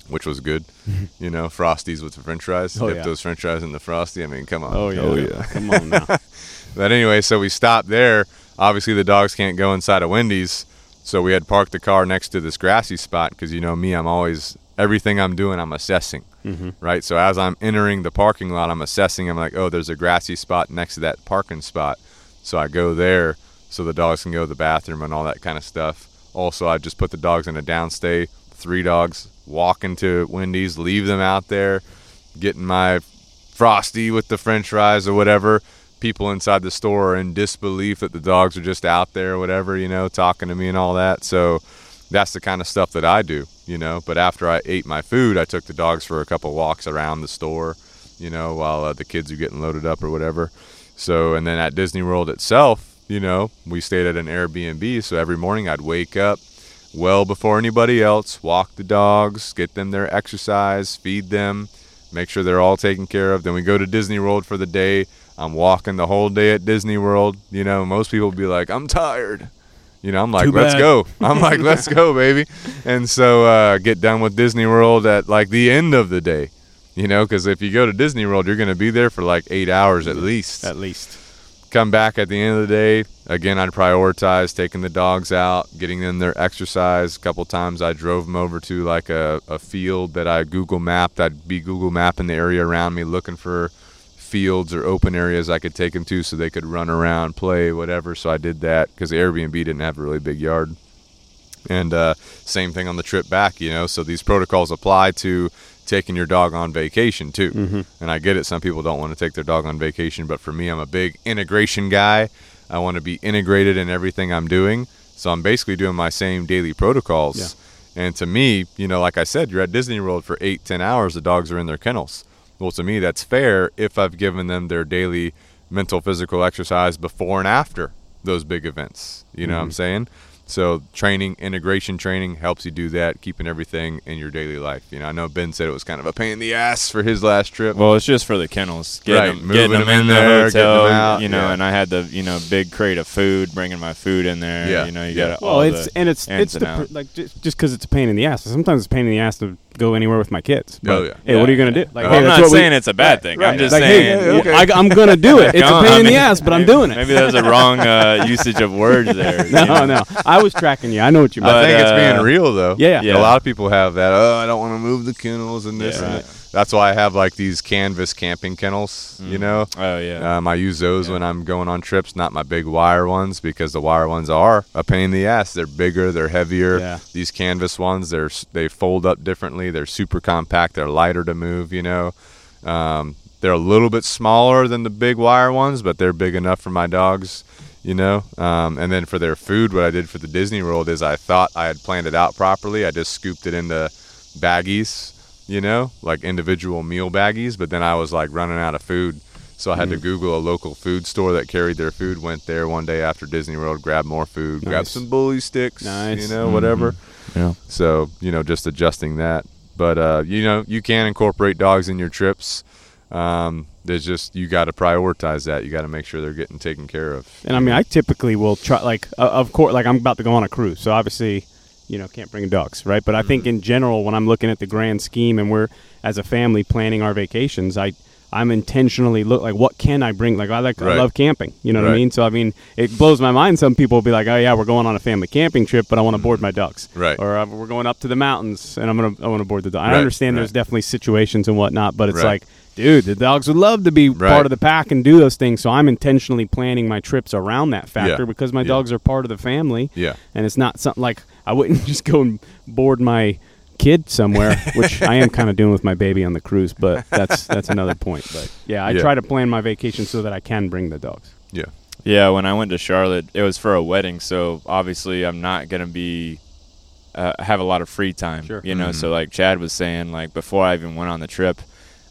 S1: which was good. you know, Frosties with the french fries.
S2: Oh,
S1: Dip
S2: yeah.
S1: those french fries in the Frosty. I mean, come on.
S2: Oh yeah.
S3: Oh, yeah.
S2: Come on now.
S1: But anyway, so we stopped there. Obviously, the dogs can't go inside of Wendy's, so we had parked the car next to this grassy spot because you know me, I'm always everything I'm doing, I'm assessing,
S2: Mm-hmm.
S1: right? So as I'm entering the parking lot, I'm assessing. I'm like, oh, there's a grassy spot next to that parking spot, so I go there so the dogs can go to the bathroom and all that kind of stuff. Also, I just put the dogs in a downstay. Three dogs walk into Wendy's, leave them out there, getting my frosty with the French fries or whatever. People inside the store are in disbelief that the dogs are just out there, or whatever, you know, talking to me and all that. So that's the kind of stuff that I do, you know. But after I ate my food, I took the dogs for a couple walks around the store, you know, while uh, the kids are getting loaded up or whatever. So, and then at Disney World itself, you know, we stayed at an Airbnb. So every morning I'd wake up well before anybody else, walk the dogs, get them their exercise, feed them, make sure they're all taken care of. Then we go to Disney World for the day. I'm walking the whole day at Disney World. You know, most people be like, I'm tired. You know, I'm like,
S2: Too
S1: let's
S2: bad.
S1: go. I'm like, let's go, baby. And so uh, get done with Disney World at like the end of the day. You know, because if you go to Disney World, you're going to be there for like eight hours at least
S2: At least.
S1: come back at the end of the day again i'd prioritize taking the dogs out getting them their exercise a couple times i drove them over to like a, a field that i google mapped i'd be google mapping the area around me looking for fields or open areas i could take them to so they could run around play whatever so i did that because the airbnb didn't have a really big yard and uh, same thing on the trip back you know so these protocols apply to taking your dog on vacation too
S2: Mm-hmm.
S1: and I get it. Some people don't want to take their dog on vacation, but for me, I'm a big integration guy. I want to be integrated in everything I'm doing. So I'm basically doing my same daily protocols. And to me, you know, like I said, you're at Disney World for eight, ten hours. The dogs are in their kennels. Well, to me, that's fair if I've given them their daily mental, physical exercise before and after those big events. You know what I'm mm-hmm. saying? So training, integration training helps you do that, keeping everything in your daily life. You know, I know Ben said it was kind of a pain in the ass for his last trip.
S3: Well, it's just for the kennels, getting
S1: Right,
S3: them,
S1: moving
S3: getting them
S1: them in
S3: in,
S1: there,
S3: the
S1: getting
S3: hotel,
S1: them out,
S3: you know.
S1: yeah.
S3: And I had the you know big crate of food, bringing my food in there.
S1: Yeah,
S3: you know, you
S1: yeah.
S3: got
S2: Well,
S3: all
S2: it's
S3: the
S2: and it's
S3: ins
S2: it's
S3: and
S2: the, pr- like just just because it's a pain in the ass. Sometimes it's a pain in the ass to go anywhere with my kids. But,
S1: Oh, yeah.
S2: Hey, what are you gonna do? Like,
S1: Well,
S2: hey,
S3: I'm not
S2: what we-
S3: saying it's a bad thing.
S2: right.
S3: I'm just
S2: like,
S3: saying.
S2: hey,
S1: okay.
S2: I, am gonna do it. It's a pain in the ass, but I'm doing it.
S3: Maybe there's a wrong uh, usage of words there. you
S2: no,
S3: know?
S2: no. I was tracking you. I know what you meant.
S1: I
S3: But,
S1: think it's being
S3: uh,
S1: real though.
S2: Yeah,
S3: yeah.
S1: A lot of people have that. Oh, I don't want to move the kennels and this
S3: Yeah.
S1: and
S3: Right.
S1: that. That's why I have like these canvas camping kennels. You
S3: Mm.
S1: know,
S3: Oh yeah.
S1: um, I use those
S3: Yeah.
S1: when I'm going on trips, not my big wire ones because the wire ones are a pain in the ass. They're bigger, they're heavier.
S2: Yeah.
S1: These canvas ones, they're they fold up differently. They're super compact. They're lighter to move. You know, um, they're a little bit smaller than the big wire ones, but they're big enough for my dogs. You know, um, and then for their food, what I did for the Disney World is I thought I had planned it out properly. I just scooped it into baggies, you know, like individual meal baggies. But then I was like running out of food, so I had to Google a local food store that carried their food. Went there one day after Disney World, grabbed more food, grabbed some bully sticks,
S2: Nice.
S1: you know, whatever.
S3: yeah.
S1: So you know, just adjusting that. But uh, you know, you can incorporate dogs in your trips. Um, there's just you got to prioritize that. You got to make sure they're getting taken care of.
S2: And I mean, I typically will try, like, uh, of course, like I'm about to go on a cruise, so obviously, you know, can't bring dogs, right? But I think in general, when I'm looking at the grand scheme and we're as a family planning our vacations, I I'm intentionally look like what can I bring? Like I like I love camping, you know what I mean? So I mean, it blows my mind. Some people will be like, oh yeah, we're going on a family camping trip, but I want to board my dogs,
S1: Right.
S2: Or uh, we're going up to the mountains and I'm gonna I want to board the dog. I
S1: Right,
S2: understand there's definitely situations and whatnot, but it's
S1: Right.
S2: like. Dude, the dogs would love to be
S1: Right.
S2: part of the pack and do those things. So I'm intentionally planning my trips around that factor
S1: Yeah.
S2: because my
S1: Yeah.
S2: dogs are part of the family.
S1: Yeah.
S2: And it's not something like I wouldn't just go and board my kid somewhere, which I am kind of doing with my baby on the cruise, but that's that's another point. But yeah, I
S1: Yeah.
S2: try to plan my vacation so that I can bring the dogs.
S1: Yeah.
S3: Yeah, when I went to Charlotte, it was for a wedding, so obviously I'm not gonna be uh, have a lot of free time.
S2: Sure.
S3: You know,
S1: Mhm.
S3: so like Chad was saying, like before I even went on the trip,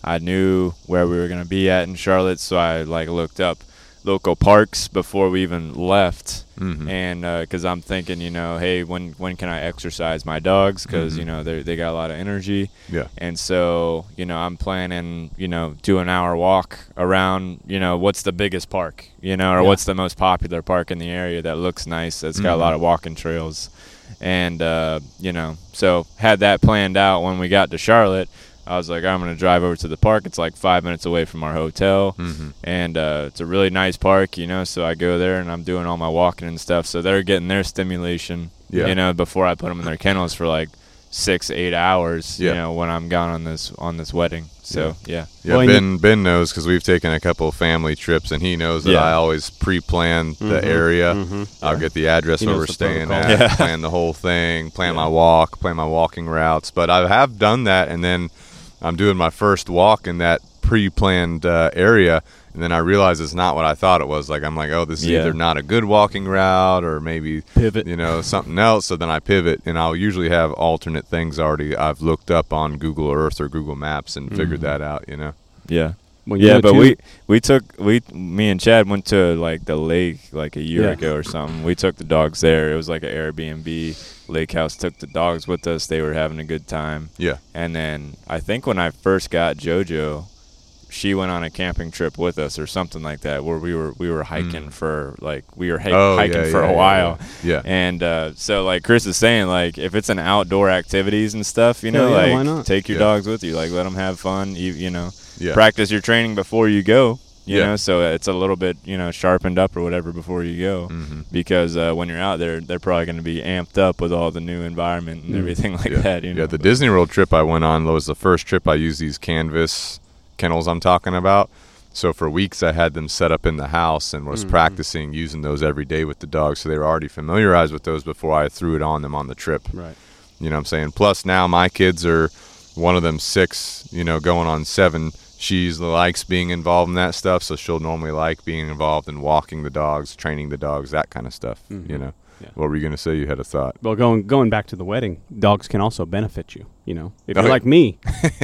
S3: I knew where we were gonna be at in Charlotte, so I like looked up local parks before we even left,
S1: Mhm.
S3: and because I'm thinking, you know, hey, when when can I exercise my dogs? Because
S1: Mhm.
S3: you know they they got a lot of energy.
S1: Yeah.
S3: And so, you know, I'm planning, you know, do an hour walk around, you know, what's the biggest park, you know, or
S2: Yeah.
S3: what's the most popular park in the area that looks nice, that's got a
S1: Mhm.
S3: lot of walking trails. And, uh, you know, so had that planned out when we got to Charlotte. I was like, I'm going to drive over to the park. It's like five minutes away from our hotel.
S1: Mhm.
S3: And uh, it's a really nice park, you know, so I go there and I'm doing all my walking and stuff. So they're getting their stimulation,
S1: Yeah.
S3: you know, before I put them in their kennels for like six eight hours.
S1: Yeah.
S3: You know when I'm gone on this on this wedding. So yeah,
S1: Yeah,
S2: Well,
S1: Ben Ben knows because we've taken a couple of family trips, and he knows that
S3: Yeah.
S1: I always pre-plan the
S2: Mhm,
S1: area.
S2: mhm.
S1: I'll get the address
S2: He
S1: where we're staying
S2: protocol.
S1: at,
S3: Yeah.
S1: plan the whole thing, plan
S3: Yeah.
S1: my walk, plan my walking routes. But I have done that, and then I'm doing my first walk in that pre-planned uh, area, and then I realize it's not what I thought it was. Like I'm like, oh, this is
S3: Yeah.
S1: either not a good walking route, or maybe
S2: Pivot.
S1: you know something else. So then I pivot, and I'll usually have alternate things already I've looked up on Google Earth or Google Maps and figured
S2: Mhm.
S1: that out. You know.
S3: yeah.
S2: When you
S3: Yeah, but
S2: to-
S3: we we took we me and Chad went to like the lake like a year
S2: Yeah.
S3: ago or something. We took the dogs there. It was like an Airbnb lake house. Took the dogs with us. They were having a good time.
S1: Yeah.
S3: And then I think when I first got JoJo, she went on a camping trip with us or something like that, where we were we were hiking
S1: Mm.
S3: for like we were hi-
S1: Oh,
S3: hiking
S1: yeah,
S3: for
S1: yeah,
S3: a
S1: yeah,
S3: while.
S1: Yeah.
S3: And uh, so, like Chris is saying, like if it's an outdoor activities and stuff, you know,
S2: yeah,
S3: like
S2: why not?
S3: take your
S1: Yeah.
S3: dogs with you, like let them have fun. You, you know,
S1: Yeah.
S3: practice your training before you go. You
S1: Yeah.
S3: know, so it's a little bit you know sharpened up or whatever before you go,
S1: Mhm.
S3: because uh, when you're out there, they're probably going to be amped up with all the new environment and
S2: Mm.
S3: everything like
S1: yeah.
S3: that. You know,
S1: yeah, the
S3: but-
S1: Disney World trip I went on was the first trip I used these canvas kennels I'm talking about. So for weeks I had them set up in the house and was
S2: Mhm.
S1: practicing using those every day with the dogs. So they were already familiarized with those before I threw it on them on the trip.
S2: Right.
S1: You know what I'm saying? Plus now my kids are one of them six, you know, going on seven. She's likes being involved in that stuff, so she'll normally like being involved in walking the dogs, training the dogs, that kind of stuff.
S2: Mhm.
S1: You know.
S2: Yeah.
S1: What were you gonna say? You had a thought.
S2: Well, going going back to the wedding, dogs can also benefit you. You know, if
S1: Oh,
S2: you're
S1: yeah.
S2: like me,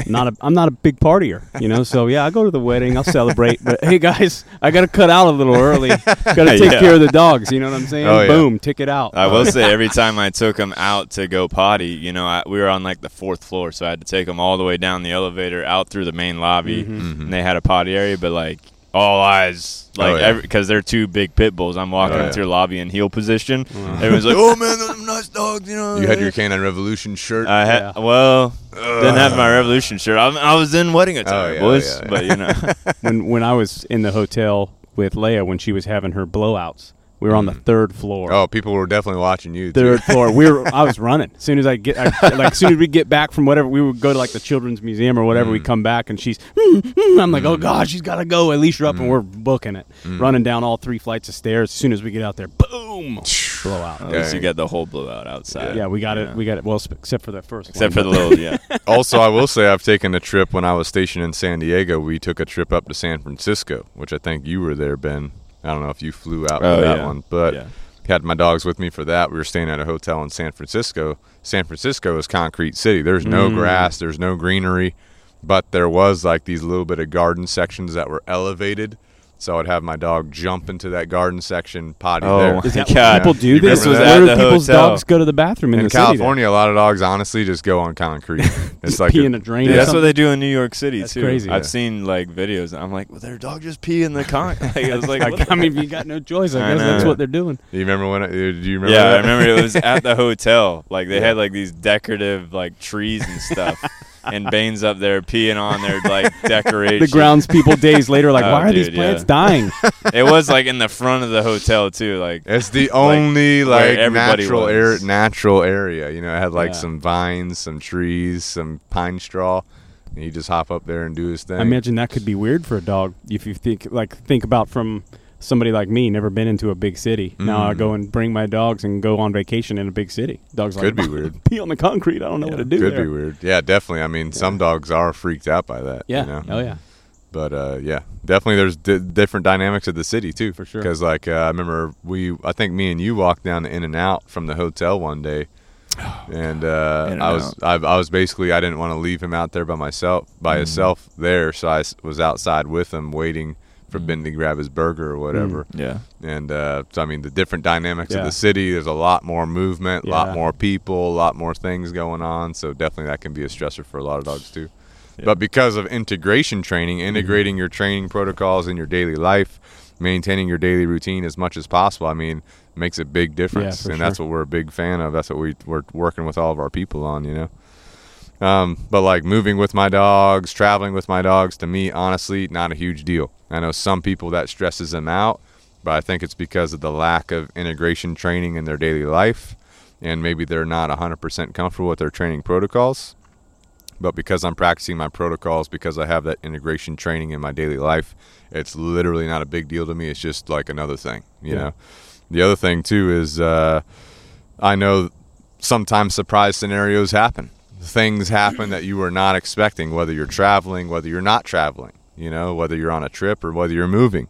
S2: not a, I'm not a big partier. You know, so yeah, I go to the wedding, I'll celebrate. But hey, guys, I got to cut out a little early. Got to take
S3: Yeah.
S2: care of the dogs. You know what I'm saying?
S1: Oh, yeah.
S2: Boom, ticket out.
S3: I will say every time I took them out to go potty, you know, I, we were on like the fourth floor, so I had to take them all the way down the elevator out through the main lobby,
S2: Mhm.
S1: Mhm.
S3: and they had a potty area, but like all eyes,
S1: Oh,
S3: like
S1: yeah.
S3: because they're two big pit bulls. I'm walking
S1: Oh, yeah.
S3: through lobby in heel position.
S2: Uh,
S3: Everyone's like, "Oh man, those are nice dogs," you know.
S1: You had your Canine Revolution shirt.
S3: I had
S2: Yeah.
S3: well, didn't have my Revolution shirt. I, I was in wedding attire,
S1: Oh, yeah,
S3: boys.
S1: yeah, yeah.
S3: But you know,
S2: when when I was in the hotel with Leia when she was having her blowouts, we were on the
S1: Mm.
S2: third floor.
S1: Oh, people were definitely watching you. too.
S2: Third floor. We were. I was running. As soon as I get, I, like, as soon as we get back from whatever, we would go to like the children's museum or whatever. We
S1: Mm.
S2: come back and she's. "Mm, mm." I'm like, oh god, she's got to go. At least you're up and
S1: Mm.
S2: we're booking it.
S1: Mm.
S2: Running down all three flights of stairs. As soon as we get out there, boom, blowout.
S3: at least you
S1: Dang.
S3: got the whole blowout outside.
S2: Yeah, we got
S3: Yeah.
S2: it. We got it. Well, sp- except for that first.
S3: Except
S2: one,
S3: for the little, yeah.
S1: also, I will say I've taken a trip when I was stationed in San Diego. We took a trip up to San Francisco, which I think you were there, Ben. I don't know if you flew out
S3: Oh,
S1: for that
S3: yeah.
S1: one, but
S3: yeah.
S1: had my dogs with me for that. We were staying at a hotel in San Francisco. San Francisco is concrete city. There's no
S2: Mm.
S1: grass, there's no greenery, but there was like these little bit of garden sections that were elevated. So I'd have my dog jump into that garden section, potty
S3: Oh,
S1: there.
S3: my
S2: Is that
S3: God.
S2: what people do?
S1: You
S2: This
S1: remember
S2: was
S1: that?
S2: where do people's
S3: hotel.
S2: dogs go to the bathroom in,
S1: in
S2: the city?
S1: California, a lot of dogs honestly just go on concrete. It's like
S2: pee
S1: a-
S2: in a drain.
S3: Yeah,
S2: or
S3: that's what they do in New York City
S2: That's
S3: too.
S2: crazy.
S3: I've
S1: Yeah.
S3: seen like videos. And I'm like, well, their dog just pee in the con. like, I was like,
S2: Like, I mean, you got no choice. I
S3: I
S2: guess that's what they're doing.
S1: Do you remember when? It, do you remember?
S3: yeah,
S1: that?
S3: I remember it was at the hotel. Like they
S1: Yeah.
S3: had like these decorative like trees and stuff, and Bane's up there peeing on their like decoration.
S2: The grounds people days later like,
S3: Oh,
S2: why are these plants
S3: yeah.
S2: dying?
S3: It was like in the front of the hotel too. Like
S1: It's the only
S3: where
S1: like, natural air, natural area. You know, it had like
S2: Yeah.
S1: some vines, some trees, some pine straw, and he just hop up there and do his thing.
S2: I imagine that could be weird for a dog if you think like think about from somebody like me, never been into a big city. Now I
S1: Mm.
S2: go and bring my dogs and go on vacation in a big city. Dogs
S1: Could
S2: like
S1: be weird.
S2: Pee on the concrete. I don't know what to do.
S1: Could
S2: there.
S1: be weird. Yeah, definitely. I mean, some dogs are freaked out by that.
S2: Yeah.
S1: You know?
S2: Oh yeah.
S1: But uh, yeah, definitely. There's di- different dynamics of the city too,
S2: For sure.
S1: Because like uh, I remember we, I think me and you walked down to In-N-Out from the hotel one day, and uh, I was I, I was basically I didn't want to leave him out there by myself by
S2: Mm-hmm.
S1: himself there, so I was outside with him waiting for
S2: Mm.
S1: Ben to grab his burger or whatever.
S3: yeah,
S1: And uh, so I mean the different dynamics of the city. There's a lot more movement, a
S2: Yeah.
S1: lot more people, a lot more things going on. So definitely that can be a stressor for a lot of dogs too.
S3: Yeah.
S1: But because of integration training, integrating your training protocols in your daily life, maintaining your daily routine as much as possible, I mean, makes a big difference. and that's what we're a big fan of. That's what we, we're working with all of our people on, you know. Um, but like moving with my dogs, traveling with my dogs, to me, honestly, not a huge deal. I know some people that stresses them out, but I think it's because of the lack of integration training in their daily life. and maybe they're not 100% comfortable with their training protocols. But because I'm practicing my protocols, because I have that integration training in my daily life, it's literally not a big deal to me. It's just like another thing, you
S2: Yeah.
S1: know. The other thing too is uh, I know sometimes surprise scenarios happen. Things happen that you were not expecting, whether you're traveling, whether you're not traveling, you know, whether you're on a trip or whether you're moving.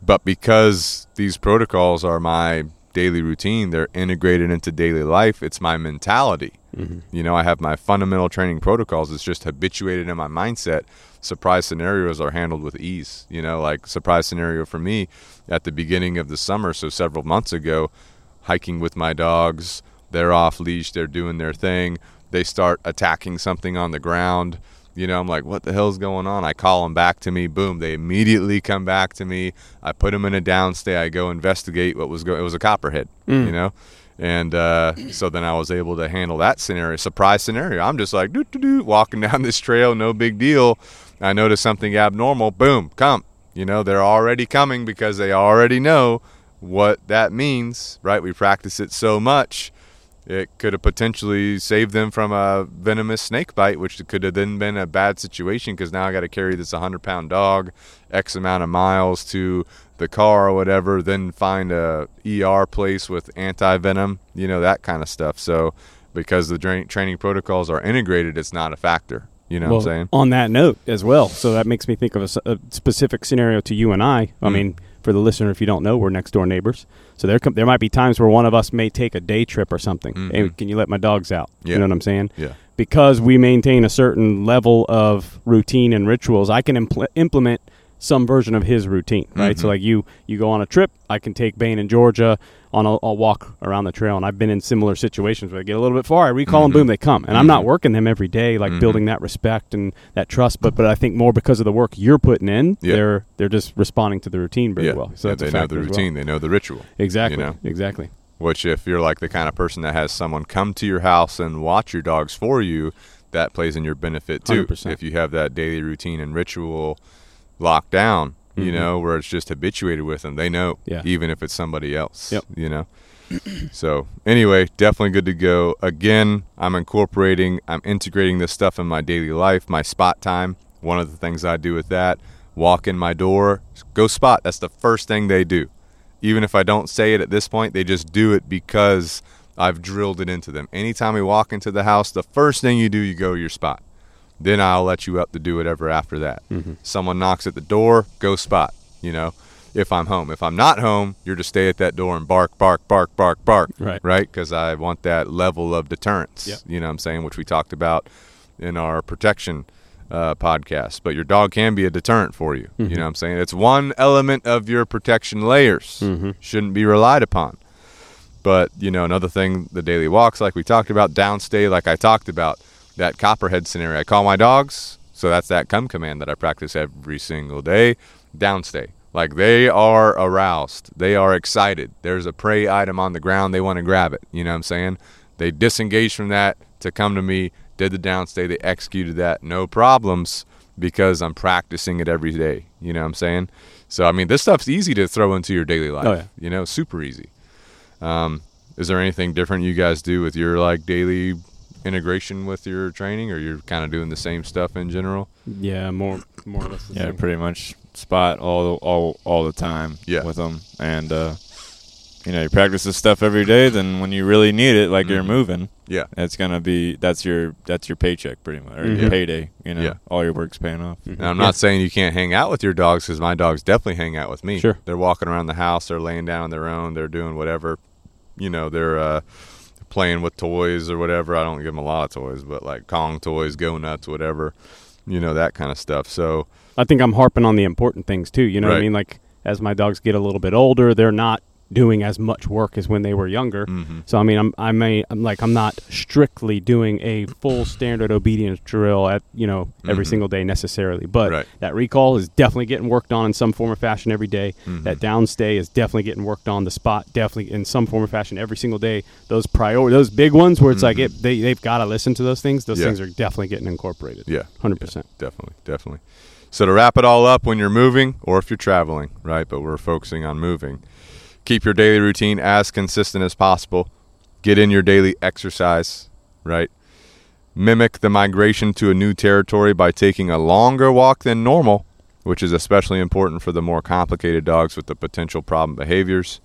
S1: But because these protocols are my daily routine, they're integrated into daily life, it's my mentality. Mm-hmm. You know, I have my fundamental training protocols. It's just habituated in my mindset. Surprise scenarios are handled with ease. You know, like surprise scenario for me at the beginning of the summer, so several months ago, hiking with my dogs. They're off leash. They're doing their thing. They start attacking something on the ground. You know, I'm like, what the hell's going on? I call them back to me. Boom. They immediately come back to me. I put them in a downstay. I go investigate what was going. It was a copperhead. You know, and uh, so then I was able to handle that scenario, surprise scenario. I'm just like, doo doo doo, walking down this trail, no big deal. I notice something abnormal. Boom, come. You know, they're already coming because they already know what that means, right? We practice it so much. It could have potentially saved them from a venomous snake bite, which could have then been a bad situation because now I got to carry this 100 pound dog X amount of miles to the car or whatever, then find a ER place with anti venom, you know, that kind of stuff. So, because the tra- training protocols are integrated, it's not a factor. You know
S2: well,
S1: what I'm saying?
S2: on that note as well, so that makes me think of a specific scenario to you and I. I
S1: Mm.
S2: mean, for the listener, if you don't know, we're next door neighbors. So there, com- there might be times where one of us may take a day trip or something. Hey,
S1: Mhm.
S2: can you let my dogs out?
S1: Yeah.
S2: You know what I'm saying?
S1: Yeah.
S2: Because we maintain a certain level of routine and rituals, I can impl- implement some version of his routine, right? So
S1: Mhm.
S2: like you, you go on a trip. I can take Bane in Georgia on a, a walk around the trail, and I've been in similar situations where they get a little bit far. I recall them,
S1: Mhm.
S2: boom, they come, and I'm not
S1: Mhm.
S2: working them every day, like
S1: Mhm.
S2: building that respect and that trust. But but I think more because of the work you're putting in,
S1: Yeah.
S2: they're they're just responding to the routine very
S1: yeah.
S2: well. So
S1: yeah, they know the
S2: as well.
S1: routine, they know the ritual.
S2: Exactly.
S1: you know?
S2: Exactly.
S1: Which, if you're like the kind of person that has someone come to your house and watch your dogs for you, that plays in your benefit too.
S2: 100%.
S1: If you have that daily routine and ritual locked down, you
S2: Mhm.
S1: know, where it's just habituated with them, they know,
S2: Yeah.
S1: even if it's somebody else,
S2: Yep.
S1: you know. so, anyway, definitely good to go. Again, I'm incorporating, I'm integrating this stuff in my daily life, my spot time. One of the things I do with that, walk in my door, go spot. That's the first thing they do even if I don't say it at this point, they just do it because I've drilled it into them. Anytime we walk into the house, the first thing you do, you go to your spot. Then I'll let you up to do whatever after that.
S2: Mm-hmm.
S1: Someone knocks at the door, go spot. You know, if I'm home. If I'm not home, you're to stay at that door and bark, bark, bark, bark, bark.
S2: Right.
S1: Right? Because I want that level of deterrence.
S2: Yep.
S1: You know what I'm saying? Which we talked about in our protection uh, podcast. But your dog can be a deterrent for you.
S2: Mm-hmm.
S1: You know what I'm saying? It's one element of your protection layers.
S2: Mhm.
S1: Shouldn't be relied upon. But, you know, another thing, the daily walks, like we talked about, downstay, like I talked about, that copperhead scenario. I call my dogs, so that's that come command that I practice every single day. Downstay. Like they are aroused. They are excited. There's a prey item on the ground. They want to grab it. You know what I'm saying? They disengage from that to come to me, did the downstay. They executed that. No problems because I'm practicing it every day. You know what I'm saying? So, I mean, this stuff's easy to throw into your daily life.
S2: Oh, yeah.
S1: You know, super easy. Um, is there anything different you guys do with your like daily integration with your training, or you're kind of doing the same stuff in general?
S2: Yeah, more more or less. The
S3: Yeah,
S2: same.
S3: pretty much spot all all all the time
S1: Yeah.
S3: with them, and uh, you know you practice this stuff every day. Then when you really need it, like you're
S1: Mhm.
S3: moving,
S1: Yeah.
S3: it's gonna be that's your that's your paycheck pretty much or
S2: Mhm.
S3: your payday. You know,
S1: Yeah.
S3: all your work's paying off.
S2: Mhm.
S1: Now, I'm
S2: Yeah.
S1: not saying you can't hang out with your dogs because my dogs definitely hang out with me.
S2: Sure.
S1: They're walking around the house. They're laying down on their own. They're doing whatever. You know, they're uh, playing with toys or whatever. I don't give them a lot of toys, but like Kong toys, Goughnuts, whatever. You know, that kind of stuff. So,
S2: I think I'm harping on the important things too. You know what I mean? Like as my dogs get a little bit older, they're not doing as much work as when they were younger.
S1: mhm.
S2: So I mean, I'm I may I'm like I'm not strictly doing a full standard obedience drill at you know every
S1: Mhm.
S2: single day necessarily, but
S1: Right.
S2: that recall is definitely getting worked on in some form or fashion every day.
S1: Mhm.
S2: That downstay is definitely getting worked on. The spot definitely in some form or fashion every single day. Those prior those big ones where it's like
S1: Mhm.
S2: it, they they've got to listen to those things. Those
S1: Yeah.
S2: things are definitely getting incorporated.
S1: yeah.
S2: hundred percent.
S1: Definitely, definitely. So to wrap it all up, when you're moving or if you're traveling, right? But we're focusing on moving. Keep your daily routine as consistent as possible. Get in your daily exercise, right? Mimic the migration to a new territory by taking a longer walk than normal, which is especially important for the more complicated dogs with the potential problem behaviors.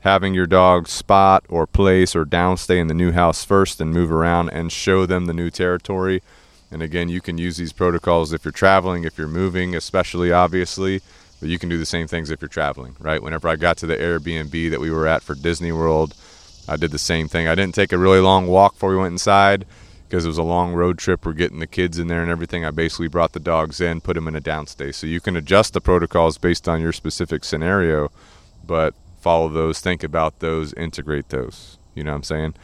S1: Having your dog spot or place or downstay in the new house first and move around and show them the new territory. And again, you can use these protocols if you're traveling, if you're moving, especially obviously, but you can do the same things if you're traveling, right? Whenever I got to the Airbnb that we were at for Disney World, I did the same thing. I didn't take a really long walk before we went inside because it was a long road trip. We're getting the kids in there and everything. I basically brought the dogs in, put them in a downstay. So you can adjust the protocols based on your specific scenario, but follow those, think about those, integrate those. You know what I'm saying?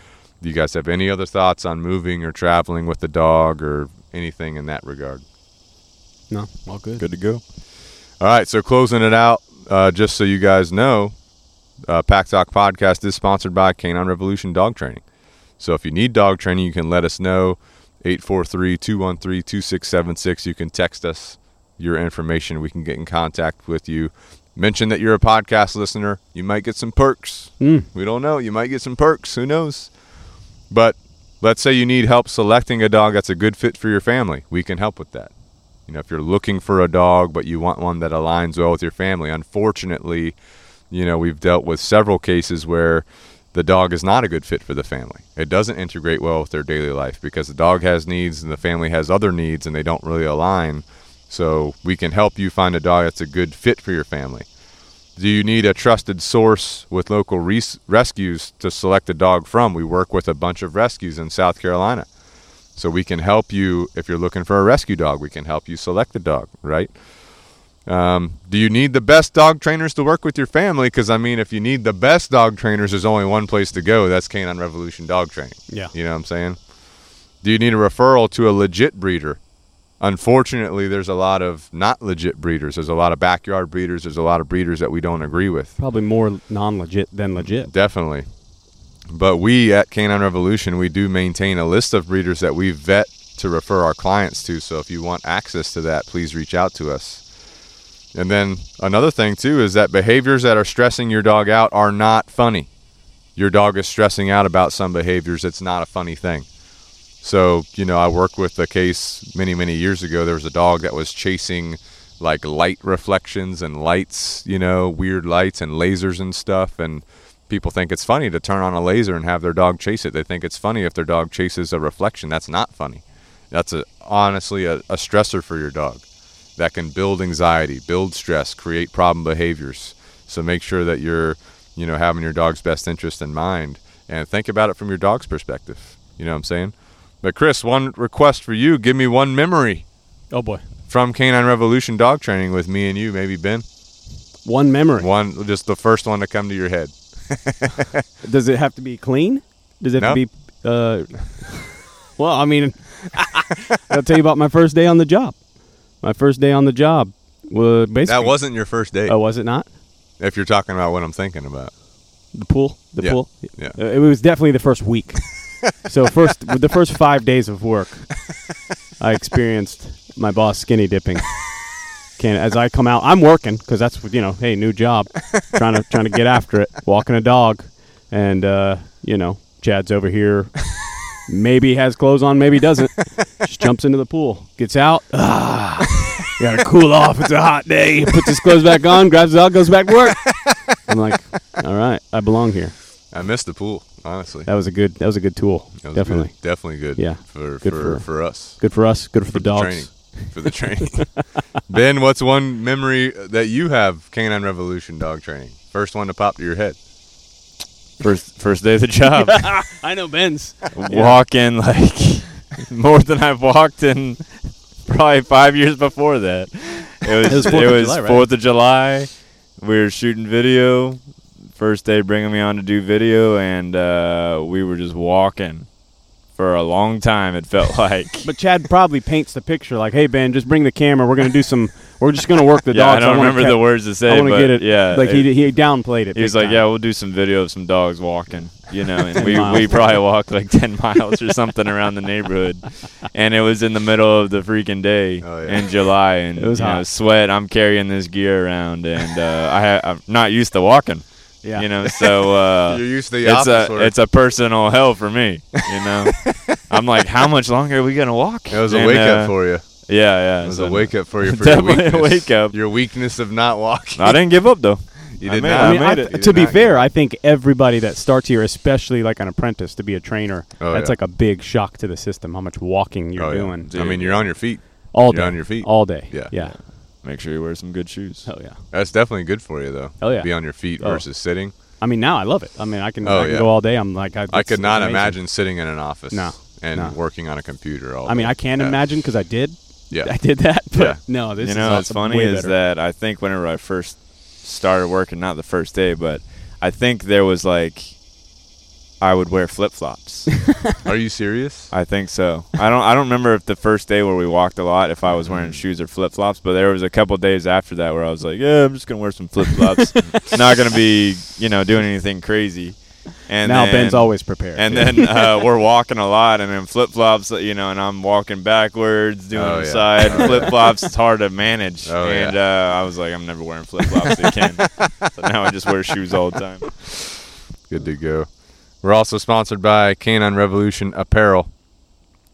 S1: Do you guys have any other thoughts on moving or traveling with the dog or anything in that regard?
S2: No, all good.
S3: Good to go.
S1: All right, so closing it out, uh, just so you guys know, uh, Pack Talk Podcast is sponsored by Canine Revolution Dog Training. So if you need dog training, you can let us know. 843 213 2676. You can text us your information. We can get in contact with you. Mention that you're a podcast listener. You might get some perks.
S2: Mm.
S1: We don't know. You might get some perks. Who knows? But let's say you need help selecting a dog that's a good fit for your family. We can help with that. You know, if you're looking for a dog, but you want one that aligns well with your family, unfortunately, you know, we've dealt with several cases where the dog is not a good fit for the family. It doesn't integrate well with their daily life because the dog has needs and the family has other needs and they don't really align. So we can help you find a dog that's a good fit for your family. Do you need a trusted source with local res- rescues to select a dog from? We work with a bunch of rescues in South Carolina. So we can help you if you're looking for a rescue dog. We can help you select the dog, right? Um, do you need the best dog trainers to work with your family? Because I mean, if you need the best dog trainers, there's only one place to go. That's Canine Revolution Dog Training.
S2: Yeah.
S1: You know what I'm saying? Do you need a referral to a legit breeder? Unfortunately, there's a lot of not legit breeders. There's a lot of backyard breeders. There's a lot of breeders that we don't agree with.
S2: Probably more non-legit than legit.
S1: Definitely. But we at Canine Revolution, we do maintain a list of breeders that we vet to refer our clients to. So if you want access to that, please reach out to us. And then another thing too is that behaviors that are stressing your dog out are not funny. Your dog is stressing out about some behaviors. It's not a funny thing. So, you know, I worked with a case many, many years ago. There was a dog that was chasing like light reflections and lights, you know, weird lights and lasers and stuff. And people think it's funny to turn on a laser and have their dog chase it. They think it's funny if their dog chases a reflection. That's not funny. That's a, honestly a, a stressor for your dog that can build anxiety, build stress, create problem behaviors. So make sure that you're, you know, having your dog's best interest in mind and think about it from your dog's perspective. You know what I'm saying? But Chris, one request for you, give me one memory
S2: Oh boy,
S1: from Canine Revolution dog training with me and you, maybe Ben.
S2: one memory.
S1: One just the first one to come to your head.
S2: Does it have to be clean? Does it have
S1: No.
S2: to be? Uh, well, I mean, I'll tell you about my first day on the job. My first day on the job was basically.
S1: That wasn't your first day.
S2: Oh, was it not?
S1: If you're talking about what I'm thinking about.
S2: The pool. The
S1: Yeah.
S2: pool.
S1: Yeah.
S2: Uh, it was definitely the first week. so first, the first five days of work, I experienced my boss skinny dipping. Can as I come out, I'm working because that's what, you know, hey, new job, trying to trying to get after it, walking a dog, and uh, you know, Chad's over here. Maybe has clothes on, maybe doesn't. Just jumps into the pool, gets out. Ah, gotta cool off. It's a hot day. Puts his clothes back on, grabs the dog, goes back to work. I'm like, all right, I belong here.
S1: I missed the pool, honestly.
S2: That was a good. That was a good tool.
S1: That was
S2: Definitely
S1: good. Definitely good.
S2: Yeah.
S1: For
S2: Good
S1: for,
S2: for-
S1: for us.
S2: good for us. Good for,
S1: For
S2: the
S1: the
S2: dogs.
S1: training. For the training. ben, what's one memory that you have Canine Revolution dog training? First one to pop to your head.
S3: First first day of the job.
S2: I know Ben's.
S3: Walking like more than I've walked in probably five years before that. It was
S2: was
S3: it
S2: 4th of
S3: was
S2: July, right?
S3: Fourth of July. We were shooting video. First day bringing me on to do video, and uh, we were just walking for a long time. It felt like.
S2: But Chad probably paints the picture like, "Hey Ben, just bring the camera. We're gonna do some. We're just gonna work the
S3: yeah,
S2: dogs.
S3: I don't
S2: wanna
S3: remember
S2: ca-
S3: the words to say,
S2: I want to get it.
S3: yeah,
S2: like
S3: it-
S2: he he downplayed it.
S3: He was like,
S2: time.
S3: "Yeah, we'll do some video of some dogs walking." You know, and we
S2: miles.
S3: we probably walked like ten miles or something around the neighborhood, and it was in the middle of the freaking day
S1: Oh, yeah.
S3: in July, and
S2: It was
S3: you know, sweat. I'm carrying this gear around, and uh, I I'm not used to walking.
S2: Yeah.
S3: You know, so uh,
S1: You're used to the
S3: it's a it's a personal hell for me. You know, I'm like, how much longer are we gonna walk?
S1: it was a
S3: And,
S1: wake
S3: uh,
S1: up for you.
S3: Yeah, yeah.
S1: It was
S3: so-
S1: a wake up for you for your
S3: Definitely a
S1: weakness.
S3: wake up.
S1: Your weakness of not walking.
S3: I didn't give up though.
S1: you did
S3: made-
S1: not.
S3: I
S2: I mean,
S3: made
S2: I
S3: it.
S2: th- to be fair. I think everybody that starts here, especially like an apprentice to be a trainer,
S1: Oh,
S2: that's
S1: yeah.
S2: like a big shock to the system. How much walking you're
S1: Oh, yeah.
S2: doing
S1: I mean, you're on your feet.
S2: all
S1: You're
S2: day,
S1: on your feet.
S2: all day.
S1: Yeah.
S2: yeah.
S3: Make sure you wear some good shoes.
S2: Oh yeah.
S1: That's definitely good for you, though.
S2: Oh, yeah.
S1: Be on your feet
S2: Oh.
S1: versus sitting.
S2: I mean, now I love it. I mean, I can,
S1: Oh,
S2: I can
S1: yeah.
S2: go all day. I'm like, I,
S1: I could not
S2: amazing.
S1: imagine sitting in an office
S2: No.
S1: and
S2: No.
S1: working on a computer all
S2: I mean. I can
S1: Yeah.
S2: imagine because I did.
S1: Yeah.
S2: I did that. But
S1: Yeah.
S2: no, this
S3: you
S2: is
S3: know, what's
S2: awesome.
S3: funny
S2: Way
S3: is
S2: better.
S3: that I think whenever I first started working, not the first day, but I think there was like I would wear flip flops.
S1: Are you serious?
S3: I think so. I don't. I don't remember if the first day where we walked a lot, if I was
S2: Mm.
S3: wearing shoes or flip flops. But there was a couple days after that where I was like, "Yeah, I'm just gonna wear some flip flops. Not gonna be, you know, doing anything crazy." And
S2: now
S3: then,
S2: Ben's always prepared.
S3: And then uh, we're walking a lot, and then flip flops, you know, and I'm walking backwards, doing
S1: Oh,
S3: the
S1: yeah.
S3: side
S1: Oh,
S3: flip flops. It's hard to manage.
S1: Oh, yeah.
S3: and uh, I was like, I'm never wearing flip flops again. so now I just wear shoes all the time.
S1: Good to go. We're also sponsored by Canine Revolution Apparel.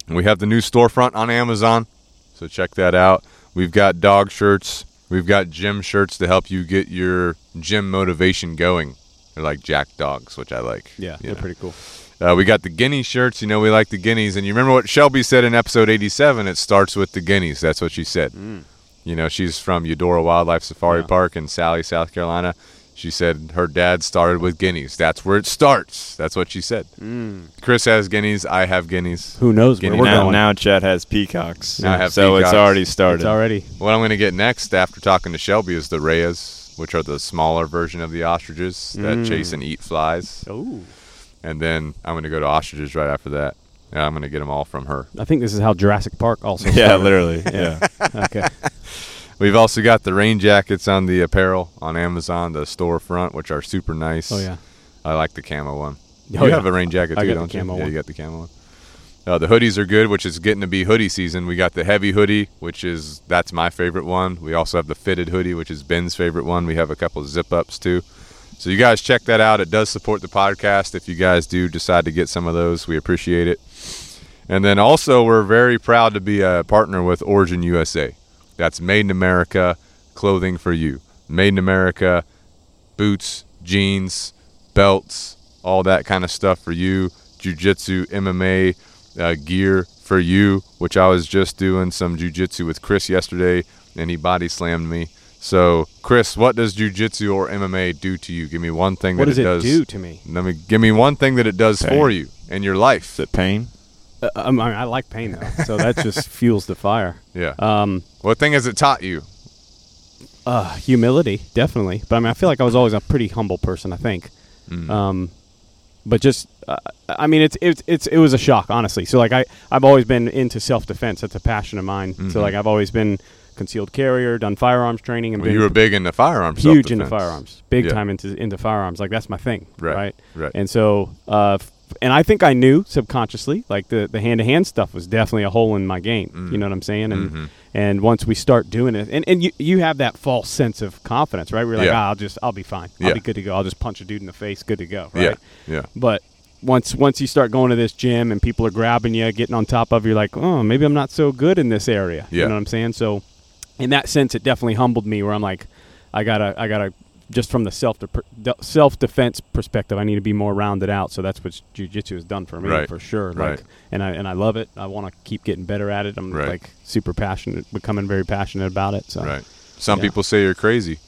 S1: We have the new storefront on Amazon, so check that out. We've got dog shirts. We've got gym shirts to help you get your gym motivation going. They're like Jack Dogs, which I like.
S2: yeah, they're
S1: know.
S2: pretty cool.
S1: Uh, we got the guinea shirts. You know, we like the guineas. And you remember what Shelby said in episode 87? It starts with the guineas. That's what she said. You know, she's from Eudora Wildlife Safari
S2: Yeah.
S1: Park in Salley, South Carolina. She said her dad started with guineas. That's where it starts. That's what she said. Chris has guineas. I have guineas.
S2: Who knows where we're
S1: now-
S3: now,
S2: going?
S3: now Chet has peacocks.
S1: Now I have
S3: so
S1: peacocks.
S3: it's already started.
S2: it's already.
S1: What I'm going to get next after talking to Shelby is the rheas, which are the smaller version of the ostriches that
S2: Mm.
S1: chase and eat flies.
S2: Oh,
S1: And then I'm going to go to ostriches right after that. And I'm going to get them all from her.
S2: I think this is how Jurassic Park also.
S3: yeah, literally. Yeah.
S2: okay.
S1: We've also got the rain jackets on the apparel on Amazon, the storefront, which are super nice.
S2: Oh yeah.
S1: I like the camo one.
S2: Oh,
S1: you
S2: yeah.
S1: have a rain jacket
S2: I
S1: too,
S2: got the
S1: don't you?
S2: camo
S1: yeah,
S2: one.
S1: you got the camo one. Uh, the hoodies are good, which is getting to be hoodie season. We got the heavy hoodie, which is that's my favorite one. We also have the fitted hoodie, which is Ben's favorite one. We have a couple zip ups too. So you guys check that out. It does support the podcast. If you guys do decide to get some of those, we appreciate it. And then also, we're very proud to be a partner with Origin USA. That's made in America clothing for you. Made in America boots, jeans, belts, all that kind of stuff for you. Jiu-jitsu, MMA uh, gear for you, which I was just doing some jiu-jitsu with Chris yesterday, and he body slammed me. So, Chris, what does jiu-jitsu or MMA do to you? Give me one thing
S2: What
S1: that
S2: does
S1: it
S2: it
S1: does.
S2: do to me?
S1: Let me give me one thing that it does
S3: Pain.
S1: for you in your life.
S3: Is it pain?
S2: Uh, I, mean, I like pain though, so that just fuels the fire.
S1: Yeah.
S2: Um,
S1: what thing has it taught you?
S2: uh, humility, definitely. But I mean, I feel like I was always a pretty humble person. I think.
S1: Mm.
S2: Um, but just, uh, I mean, it's it's it's it was a shock, honestly. So like I I've always been into self defense. That's a passion of mine.
S1: Mhm.
S2: So like I've always been concealed carrier, done firearms training, and
S1: Well, you were big into firearms.
S2: huge into firearms, big
S1: Yeah.
S2: time into into firearms. Like that's my thing,
S1: Right,
S2: right?
S1: right.
S2: And so, uh, and I think I knew subconsciously, like the the hand to hand stuff was definitely a hole in my game.
S1: Mm.
S2: You know what I'm saying? And
S1: Mhm.
S2: and once we start doing it, and, and you you have that false sense of confidence, right? We're like,
S1: Yeah.
S2: ah, I'll just I'll be fine.
S1: Yeah.
S2: I'll be good to go. I'll just punch a dude in the face, good to go, right?
S1: Yeah. Yeah.
S2: But once once you start going to this gym and people are grabbing you, getting on top of you, like, oh, maybe I'm not so good in this area.
S1: Yeah.
S2: You know what I'm saying? So, in that sense, it definitely humbled me. Where I'm like, I gotta, I gotta, just from the self self defense perspective, I need to be more rounded out. So that's what jujitsu has done for me,
S1: Right.
S2: for sure.
S1: Right.
S2: Like, and I and I love it. I want to keep getting better at it. I'm
S1: Right.
S2: like super passionate, becoming very passionate about it. So
S1: Right. Some
S2: Yeah.
S1: people say you're crazy.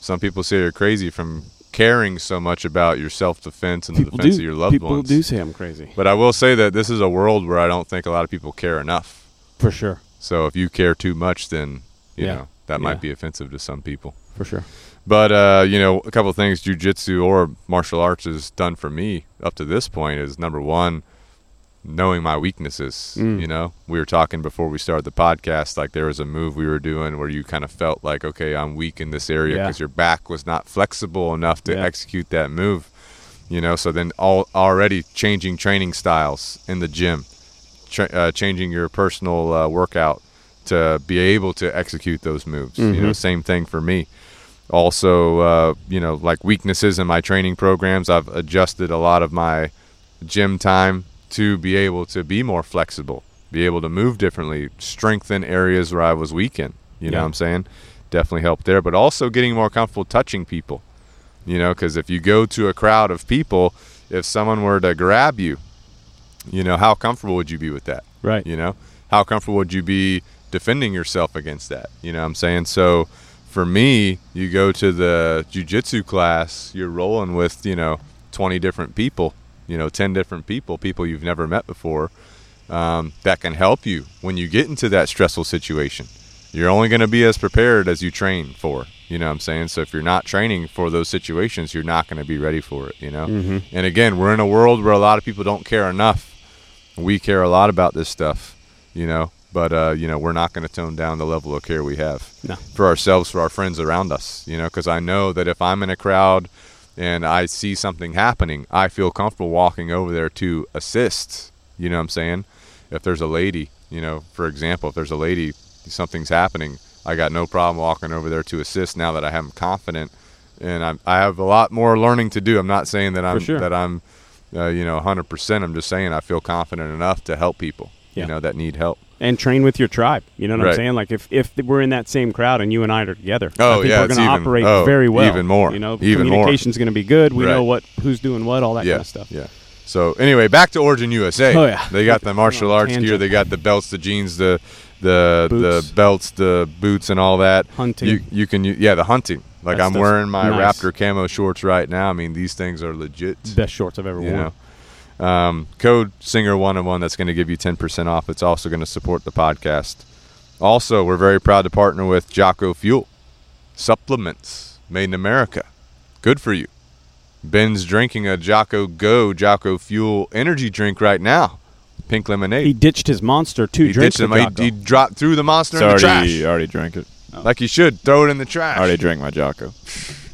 S1: Some people say you're crazy from caring so much about your self defense and the defense
S2: do
S1: of your loved
S2: people
S1: ones.
S2: People do say I'm crazy
S1: But I will say that this is a world where I don't think a lot of people care enough.
S2: for sure,
S1: So if you care too much, then you
S2: Yeah.
S1: know that
S2: Yeah.
S1: might be offensive to some people.
S2: for sure.
S1: But uh, you know, a couple of things jujitsu or martial arts has done for me up to this point is number one, knowing my weaknesses.
S2: Mm.
S1: You know, we were talking before we started the podcast. Like there was a move we were doing where you kind of felt like, okay, I'm weak in this area
S2: Yeah.
S1: because your back was not flexible enough to
S2: Yeah.
S1: execute that move. You know, so then all already changing training styles in the gym, tra- uh, changing your personal uh, workout to be able to execute those moves. You know,
S2: Mhm.
S1: same thing for me. Also, uh, you know, like weaknesses in my training programs, I've adjusted a lot of my gym time to be able to be more flexible, be able to move differently, strengthen areas where I was weak in. You know what I'm saying? Definitely helped there, but also getting more comfortable touching people. You know, because if you go to a crowd of people, if someone were to grab you, you know, how comfortable would you be with that?
S2: Right.
S1: You know, how comfortable would you be defending yourself against that? You know what I'm saying? So for me, you go to the jujitsu class, you're rolling with, you know, 20 different people, you know, 10 different people, people you've never met before, um, that can help you when you get into that stressful situation. You're only going to be as prepared as you train for. You know what I'm saying? So if you're not training for those situations, you're not going to be ready for it, you know?
S2: Mhm.
S1: And again, we're in a world where a lot of people don't care enough we care a lot about this stuff, you know, but uh, you know we're not going to tone down the level of care we have
S2: No.
S1: for ourselves, for our friends around us, you know, because I know that if I'm in a crowd and I see something happening, I feel comfortable walking over there to assist. You know what I'm saying? If there's a lady, you know, for example, if there's a lady, something's happening, I got no problem walking over there to assist. Now that I am confident, and I'm, I have a lot more learning to do. I'm not saying that I'm
S2: sure.
S1: that I'm uh, you know, 100%. I'm just saying I feel confident enough to help people,
S2: Yeah.
S1: you know, that need help.
S2: And train with your tribe. You know what I'm saying? Like if if we're in that same crowd and you and I are together, oh, I
S1: Oh,
S2: think
S1: yeah,
S2: we're going to operate
S1: oh,
S2: very well.
S1: even more,
S2: You know,
S1: even
S2: communication's going to be good. We
S1: Right.
S2: know what who's doing what, all that
S1: yeah.
S2: kind of stuff.
S1: Yeah. So anyway, back to Origin USA.
S2: Oh, yeah.
S1: They got the martial arts gear. They got the belts, the jeans, the the
S2: Boots.
S1: the belts, the boots, and all that.
S2: Hunting.
S1: You you can yeah the hunting. Like
S2: That
S1: I'm wearing my
S2: nice.
S1: Raptor camo shorts right now. I mean these things are legit.
S2: Best shorts I've ever worn.
S1: know. Um, code singer one on one that's going to give you 10% off. It's also going to support the podcast. Also, we're very proud to partner with Jocko Fuel supplements made in America. Good for you. Ben's drinking a Jocko Go Jocko Fuel energy drink right now. Pink lemonade.
S2: He ditched his monster to
S1: He
S2: drink
S1: ditched him. He, he dropped through the monster
S3: It's
S1: in the
S3: already
S1: trash.
S3: already drank it.
S1: Like you should. Throw it in the trash.
S3: I already drank my Jocko.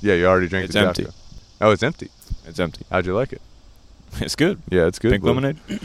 S1: yeah, you already drank
S3: It's
S1: the
S3: empty.
S1: Jocko. Oh, it's empty.
S3: It's empty.
S1: How'd you like it?
S3: It's good.
S1: Yeah, it's good.
S3: Pink
S1: bud.
S3: lemonade.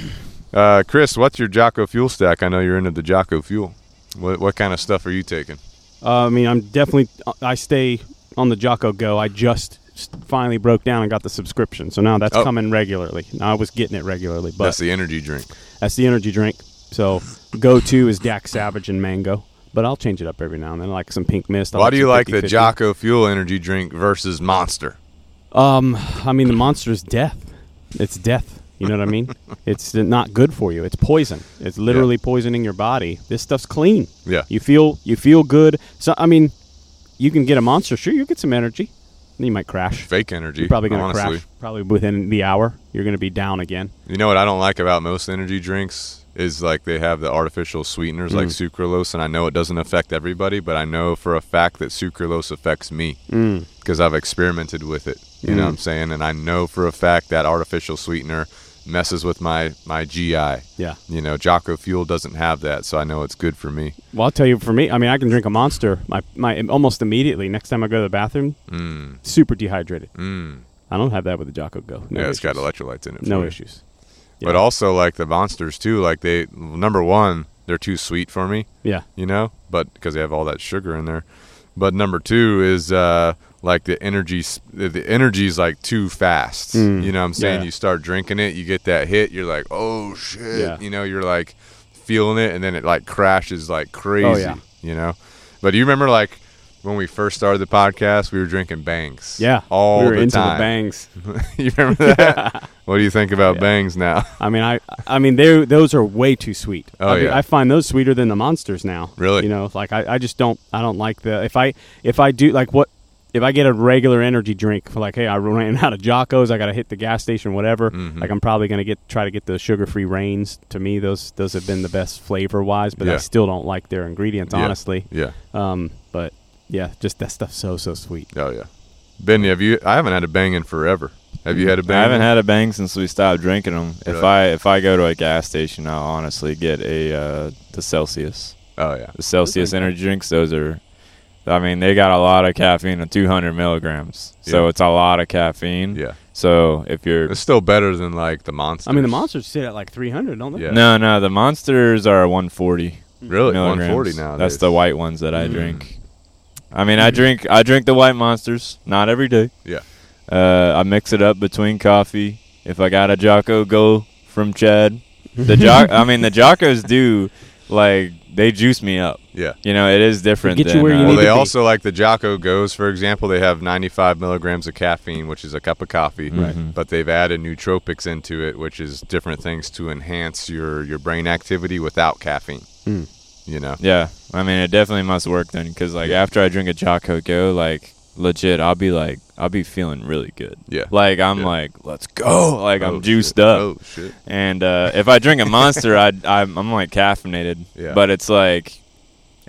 S1: Uh, Chris, what's your Jocko Fuel stack? I know you're into the Jocko Fuel. What what kind of stuff are you taking?
S2: Uh, I mean, I'm definitely. I stay on the Jocko Go. I just finally broke down and got the subscription, so now that's
S1: Oh.
S2: coming regularly. Now I was getting it regularly, but
S1: That's the energy drink.
S2: That's the energy drink. So go to is Dax Savage and Mango. But I'll change it up every now and then, like some pink mist. I
S1: Why do you
S2: some
S1: like the
S2: 50-50.
S1: Jocko Fuel energy drink versus Monster?
S2: Um, I mean the monster is death. It's death. You know what I mean? it's not good for you. It's poison. It's literally poisoning your body. This stuff's clean.
S1: Yeah.
S2: You feel you feel good. So I mean, you can get a monster. Sure, you get some energy. Then you might crash.
S1: Fake energy.
S2: You're probably gonna
S1: honestly.
S2: crash. Probably within the hour, you're gonna be down again.
S1: You know what I don't like about most energy drinks is like they have the artificial sweeteners like
S2: Mm.
S1: sucralose, and I know it doesn't affect everybody, but I know for a fact that sucralose affects me
S2: Mm.
S1: because I've experimented with it. You know
S2: Mm.
S1: what I'm saying? And I know for a fact that artificial sweetener messes with my my GI.
S2: Yeah.
S1: You know, Jocko Fuel doesn't have that, so I know it's good for me.
S2: Well, I'll tell you. For me, I mean, I can drink a monster. My my almost immediately. Next time I go to the bathroom,
S1: Mm.
S2: super dehydrated.
S1: Mm.
S2: I don't have that with the Jocko Go. No
S1: yeah, it's got electrolytes in it.
S2: No
S1: for
S2: issues.
S1: But also like the monsters too. Like they number one, they're too sweet for me.
S2: Yeah.
S1: you know, but because they have all that sugar in there. But number two is uh, like the energy. The energy's like too fast.
S2: Mm,
S1: You know, what I'm saying
S2: yeah.
S1: you start drinking it, you get that hit, you're like, oh shit.
S2: Yeah.
S1: You know, you're like feeling it, and then it like crashes like crazy.
S2: Oh, yeah.
S1: You know, but do you remember like when we first started the podcast, we were drinking bangs.
S2: Yeah.
S1: all
S2: we were
S1: the
S2: into
S1: time.
S2: the bangs.
S1: you remember that? What do you think about
S2: Yeah.
S1: bangs now?
S2: I mean, I I mean, they those are way too sweet.
S1: Oh,
S2: I, mean,
S1: yeah.
S2: I find those sweeter than the monsters now.
S1: Really?
S2: You know, like I, I just don't I don't like the if I if I do like what if I get a regular energy drink for like hey I ran out of Jocko's I got to hit the gas station whatever
S1: Mhm.
S2: like I'm probably gonna get try to get the sugar free Reigns. To me, those those have been the best flavor wise, but I still don't like their ingredients honestly.
S1: Yeah.
S2: Um, but yeah, just that stuff's so so sweet.
S1: Oh yeah. Ben, have you? I haven't had a bang in forever. Have you had a bang?
S3: I haven't had a bang since we stopped drinking them. If I if I go to a gas station, I'll honestly get a uh, the Celsius.
S1: Oh yeah.
S3: The Celsius
S2: Those are
S3: energy drinks. Those are, I mean, they got a lot of caffeine, 200 milligrams. So
S1: Yeah.
S3: it's a lot of caffeine.
S1: Yeah.
S3: So if you're
S1: It's still better than like the monsters.
S2: I mean, the monsters sit at like 300, don't they?
S1: Yeah.
S3: no, no, the monsters are 140
S1: Really, 140 now.
S3: That's the white ones that I drink. I mean, I drink I drink the white monsters, not every day.
S1: Yeah.
S3: Uh, I mix it up between coffee. If I got a Jocko Go from Chad, the Jock. I mean, the Jockos do like they juice me up.
S1: Yeah.
S3: You know, it is different.
S2: get you where you
S3: uh,
S1: Well,
S2: need
S1: they
S2: to be.
S1: also like the Jocko Goes, for example. They have 95 milligrams of caffeine, which is a cup of coffee.
S2: Right.
S3: Mhm.
S1: But they've added nootropics into it, which is different things to enhance your your brain activity without caffeine.
S2: Mm.
S1: You know.
S3: Yeah, I mean, it definitely must work then, because like after I drink a Jocko Go, like legit, I'll be like, I'll be feeling really good.
S1: Yeah.
S3: Like I'm
S1: Yeah.
S3: like, let's go. Like
S1: Oh,
S3: I'm juiced
S1: shit.
S3: up.
S1: Oh shit.
S3: And uh, if I drink a Monster, I I'm, I'm like caffeinated.
S1: Yeah.
S3: But it's like,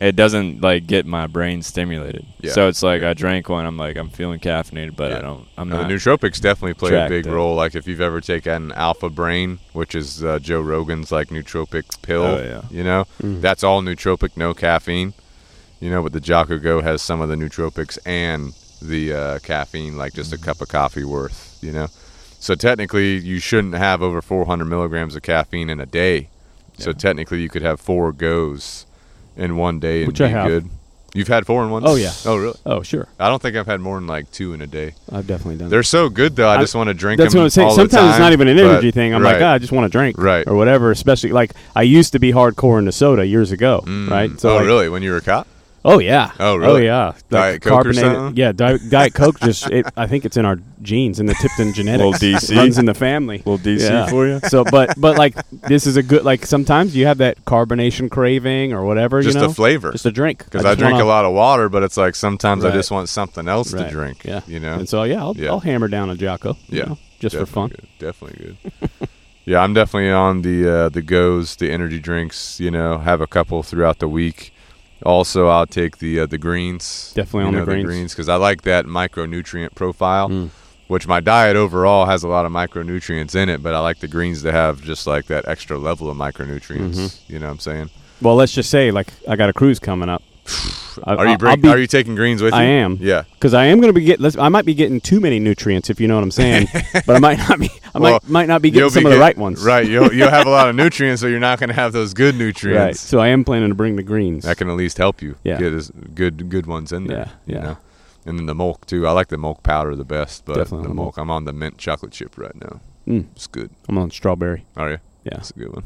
S3: it doesn't like get my brain stimulated.
S1: Yeah.
S3: So it's like
S1: Yeah.
S3: I drank one. I'm like I'm feeling caffeinated, but
S1: Yeah.
S3: I don't. I'm
S1: No,
S3: not.
S1: the nootropics definitely play a big
S3: up.
S1: role. Like if you've ever taken Alpha Brain, which is uh, Joe Rogan's like nootropic pill,
S3: Oh, yeah.
S1: you know,
S2: Mm.
S1: that's all nootropic, no caffeine. You know, but the Jocko Go has some of the nootropics and the uh, caffeine, like just a cup of coffee worth. You know, so technically you shouldn't have over 400 milligrams of caffeine in a day. So technically you could have four goes in one day and
S2: Which
S1: be
S2: I have.
S1: good. You've had four in one?
S2: Oh, yeah.
S1: Oh really?
S2: Oh, sure.
S1: I don't think I've had more than like two in a day.
S2: I've definitely done.
S1: They're so good though. I,
S2: I-
S1: just want to drink
S2: That's
S1: them
S2: what I'm saying. Sometimes it's not even an
S1: but-
S2: energy thing. I'm like,
S1: right.
S2: ah, I just want to drink,
S1: Right.
S2: or whatever. Especially like I used to be hardcore into soda years ago,
S1: Mm.
S2: right?
S1: oh,
S2: like-
S1: really? When you were a cop?
S2: Oh yeah.
S1: Oh, really?
S2: Oh yeah.
S1: Diet Coke or something?
S2: Yeah, Diet, Diet Coke. Just it, I think it's in our genes in the Tipton genetics.
S3: Little DC.
S2: runs in the family.
S3: Little DC
S2: Yeah.
S3: for you.
S2: So, but but like this is a good like sometimes you have that carbonation craving or whatever.
S1: Just
S2: you know?
S1: a flavor.
S2: Just a drink.
S1: Because I,
S2: just
S1: drink
S2: wanna-
S1: a lot of water, but it's like sometimes I just want something else to drink.
S2: Yeah.
S1: You know?
S2: And so yeah, I'll,
S1: Yeah.
S2: I'll hammer down a Jocko. you
S1: Yeah.
S2: know, just for fun.
S1: Definitely Good. Definitely good. yeah, I'm definitely on the uh, the goes, the energy drinks. You know, have a couple throughout the week. Also, I'll take the uh, the greens.
S2: Definitely on the
S1: know,
S2: greens.
S1: greens because I like that micronutrient profile.
S2: Mm.
S1: Which my diet overall has a lot of micronutrients in it, but I like the greens to have just like that extra level of micronutrients.
S2: Mm-hmm.
S1: You know what I'm saying?
S2: Well, let's just say like I got a cruise coming up. I-
S1: Are you
S2: I'll be-
S1: Are you taking greens with you?
S2: I am.
S1: Yeah.
S2: because I am going to be getting. I might be getting too many nutrients, if you know what I'm saying. but I might not be. I
S1: Well,
S2: might might not be getting some
S1: be
S2: of the right ones.
S1: Right. You'll you'll have a lot of nutrients, so you're not going to have those good
S2: Right.
S1: nutrients.
S2: So I am planning to bring the greens.
S1: That can at least help you
S2: Yeah.
S1: get as good good ones in there.
S2: Yeah,
S1: You know? And then the milk too. I like the milk powder the best, but
S2: Definitely
S1: the
S2: the
S1: milk. I'm on the mint chocolate chip right now.
S2: Mm,
S1: It's good.
S2: I'm on strawberry.
S1: Are you?
S2: Yeah.
S1: That's a good one.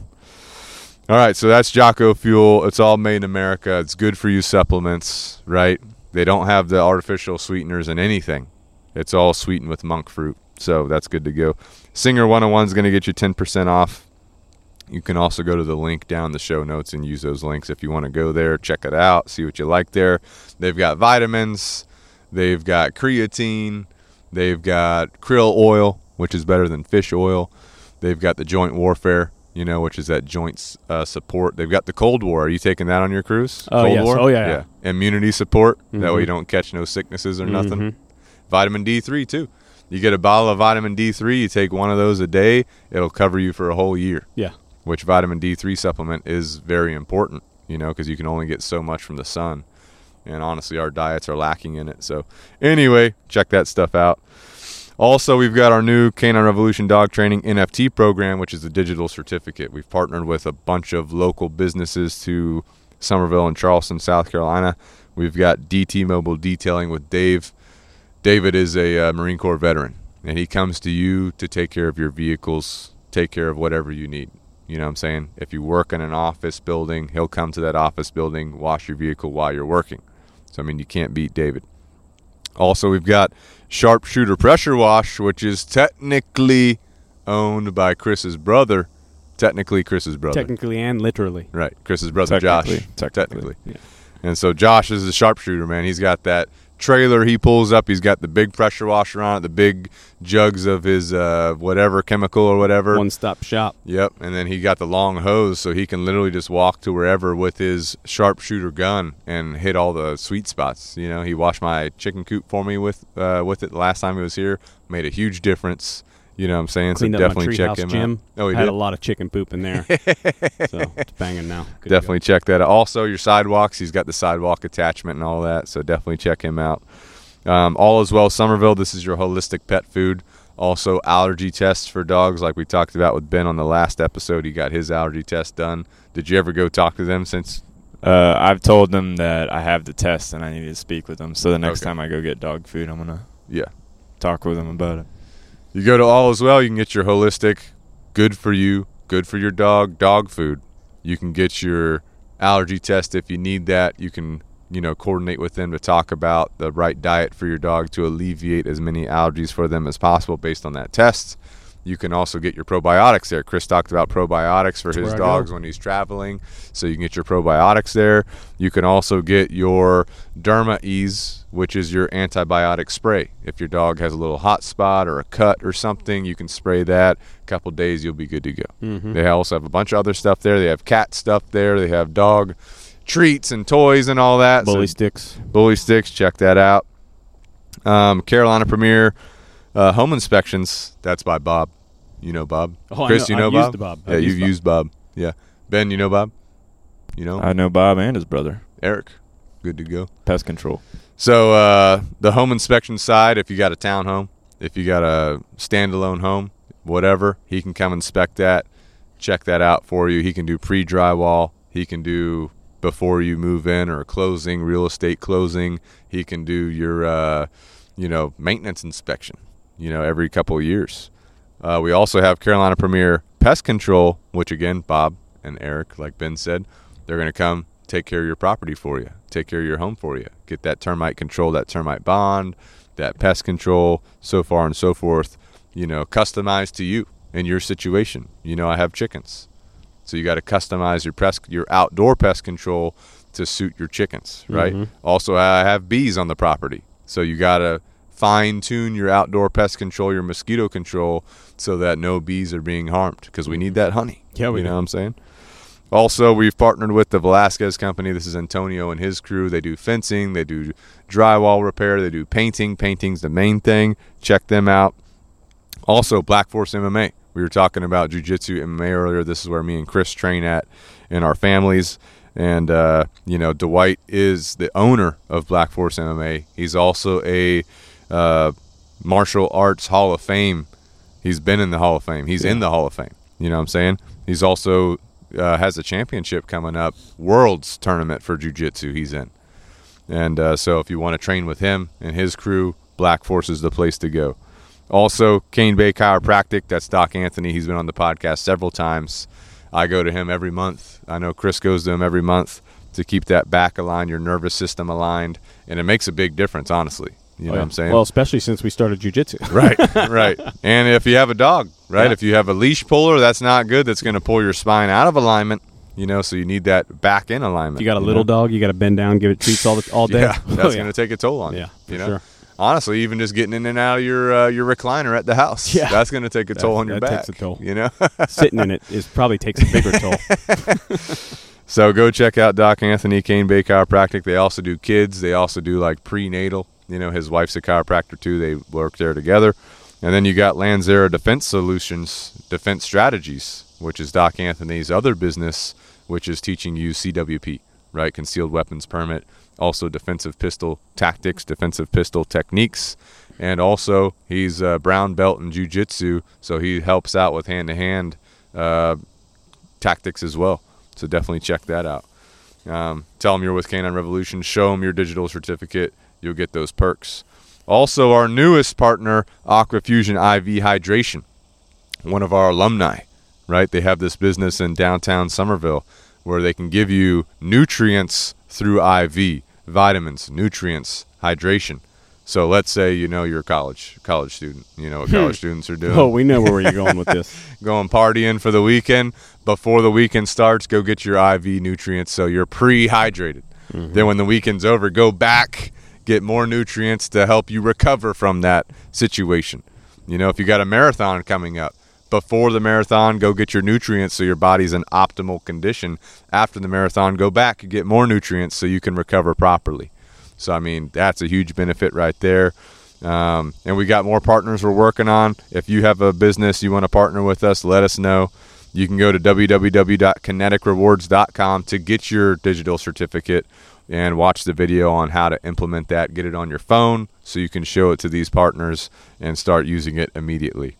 S1: All right, so that's Jocko Fuel. It's all made in America. It's good for you supplements, right? They don't have the artificial sweeteners in anything. It's all sweetened with monk fruit. So that's good to go. Singer 101 is going to get you 10% off. You can also go to the link down the show notes and use those links if you want to go there, check it out, see what you like there. They've got vitamins, they've got creatine, they've got krill oil, which is better than fish oil. They've got the joint warfare, you know, which is that joint uh, support. They've got the Cold War. Are you taking that on your cruise?
S2: Oh,
S1: Cold
S2: yes.
S1: War?
S2: Oh, yeah, yeah.
S1: Immunity support. That way
S2: Mhm.
S1: you don't catch no sicknesses or nothing.
S2: Mhm.
S1: Vitamin D3 too. You get a bottle of vitamin D3. You take one of those a day. It'll cover you for a whole year.
S2: Yeah.
S1: Which vitamin D3 supplement is very important, you know, because you can only get so much from the sun. And honestly, our diets are lacking in it. So, anyway, check that stuff out. Also, we've got our new Canine Revolution Dog Training NFT program, which is a digital certificate. We've partnered with a bunch of local businesses to Summerville and Charleston, South Carolina. We've got DT Mobile Detailing with Dave. David is a uh, Marine Corps veteran, and he comes to you to take care of your vehicles, take care of whatever you need. You know what I'm saying? If you work in an office building, he'll come to that office building, wash your vehicle while you're working. So, I mean, you can't beat David. Also, we've got Sharpshooter Pressure Wash, which is technically owned by Chris's brother. Technically, Chris's brother.
S2: Technically and literally.
S1: right. Chris's brother, Josh.
S3: Technically, technically.
S1: Technically. And so Josh is a sharpshooter, man. He's got that trailer he pulls up. He's got the big pressure washer on it, the big jugs of his uh, whatever chemical or whatever.
S2: One stop shop.
S1: Yep. And then he got the long hose, so he can literally just walk to wherever with his sharpshooter gun and hit all the sweet spots. You know, he washed my chicken coop for me with uh, with it the last time he was here. Made a huge difference. You know what I'm saying?
S2: Cleaned
S1: so definitely check him
S2: gym.
S1: out. Oh, he
S2: Had
S1: did.
S2: a lot of chicken poop in there. so it's banging now. Good
S1: definitely check that out. Also, your sidewalks. He's got the sidewalk attachment and all that, so definitely check him out. Um, all as well, Summerville. This is your holistic pet food. Also, allergy tests for dogs, like we talked about with Ben on the last episode. He got his allergy test done. Did you ever go talk to them since
S3: Uh, I've told them that I have the test and I need to speak with them. So the next
S1: Okay.
S3: time I go get dog food, I'm gonna
S1: Yeah.
S3: talk with them about it.
S1: You go to All as Well, you can get your holistic, good for you, good for your dog, dog food. You can get your allergy test if you need that. You can, you know, coordinate with them to talk about the right diet for your dog to alleviate as many allergies for them as possible based on that test. You can also get your probiotics there. Chris talked about probiotics for his
S2: I go.
S1: dogs when he's traveling, so you can get your probiotics there. You can also get your Derma Ease, which is your antibiotic spray. If your dog has a little hot spot or a cut or something, you can spray that. A couple days, you'll be good to go.
S2: Mm-hmm.
S1: They also have a bunch of other stuff there. They have cat stuff there. They have dog treats and toys and all that. So
S2: Bully sticks.
S1: Bully Sticks, check that out. Um, Carolina Premier uh, Home Inspections, that's by Bob. You know Bob.
S2: Oh, I
S1: Chris,
S2: know-
S1: you know
S2: I've
S1: Bob?
S2: used Bob.
S1: Yeah,
S2: I've
S1: you've
S2: used Bob.
S1: used Bob. Yeah. Ben, you know Bob? You know
S3: I know Bob and his brother.
S1: Eric. Good to go.
S3: Pest control.
S1: So uh, the home inspection side, if you got a townhome, if you got a standalone home, whatever, he can come inspect that, check that out for you. He can do pre drywall. He can do before you move in or closing, real estate closing. He can do your, uh, you know, maintenance inspection. You know, every couple of years. Uh, we also have Carolina Premier Pest Control, which again, Bob and Eric, like Ben said, they're going to come take care of your property for you, take care of your home for you, get that termite control, that termite bond, that pest control, so far and so forth, you know, customized to you and your situation. You know, I have chickens. So you got to customize your pest, your outdoor pest control to suit your chickens, right?
S2: Mhm.
S1: Also, I have bees on the property. So you got to fine tune your outdoor pest control, your mosquito control, so that no bees are being harmed because we need that honey.
S2: Yeah, we
S1: you
S2: do.
S1: know what I'm saying? Also, we've partnered with the Velasquez company. This is Antonio and his crew. They do fencing, they do drywall repair, they do painting. Painting's the main thing. Check them out. Also, Black Force MMA. We were talking about jujitsu MMA earlier. This is where me and Chris train at in our families. And, uh, you know, Dwight is the owner of Black Force MMA. He's also a uh, martial arts Hall of Fame. He's been in the Hall of Fame. He's in the Hall of Fame. You know what I'm saying? He's also uh, has a championship coming up, Worlds tournament for jiu-jitsu he's in. And uh, so if you want to train with him and his crew, Black Force is the place to go. Also, Cane Bay Chiropractic, that's Doc Anthony. He's been on the podcast several times. I go to him every month. I know Chris goes to him every month to keep that back aligned, your nervous system aligned, and it makes a big difference, honestly. You know
S2: Oh, yeah.
S1: what I'm saying?
S2: Well, especially since we started jujitsu.
S1: right, right. And if you have a dog, right?
S2: Yeah.
S1: If you have a leash puller, that's not good. That's going to pull your spine out of alignment. You know, so you need that back in alignment.
S2: If you got a
S1: know?
S2: little dog, you got to bend down, give it treats all the, all day.
S1: Yeah,
S2: Oh,
S1: that's
S2: yeah.
S1: going to take a toll on you.
S2: Yeah,
S1: you know.
S2: sure.
S1: Honestly, even just getting in and out of your uh, your recliner at the house,
S2: Yeah.
S1: that's going to take a
S2: That-
S1: toll on your back.
S2: that
S1: back.
S2: takes a toll.
S1: You know.
S2: Sitting in it is probably takes a bigger toll.
S1: So go check out Doc Anthony Cane Bay Chiropractic. They also do kids. They also do like prenatal. You know, his wife's a chiropractor too. They work there together. And then you got Lanzera Defense Solutions, Defense Strategies, which is Doc Anthony's other business, which is teaching you CWP, right? Concealed Weapons Permit. Also defensive pistol tactics, defensive pistol techniques. And also he's a brown belt in jiu-jitsu, so he helps out with hand-to-hand uh, tactics as well. So definitely check that out. Um, tell them you're with Canine Revolution. Show them your digital certificate. You'll get those perks. Also, our newest partner, Aquafusion IV Hydration, one of our alumni, right? They have this business in downtown Summerville where they can give you nutrients through IV, vitamins, nutrients, hydration. So let's say you know you're a college college student. You know what college students are doing
S2: oh, we know where you're going with this.
S1: going partying for the weekend. Before the weekend starts, go get your IV nutrients so you're pre-hydrated. Mm-hmm. Then when the weekend's over, go back, get more nutrients to help you recover from that situation. You know, if you got a marathon coming up, before the marathon, go get your nutrients so your body's in optimal condition. After the marathon, go back and get more nutrients so you can recover properly. So, I mean, that's a huge benefit right there. Um, and we got more partners we're working on. If you have a business you want to partner with us, let us know. You can go to www.kineticrewards.com to get your digital certificate and watch the video on how to implement that. Get it on your phone so you can show it to these partners and start using it immediately.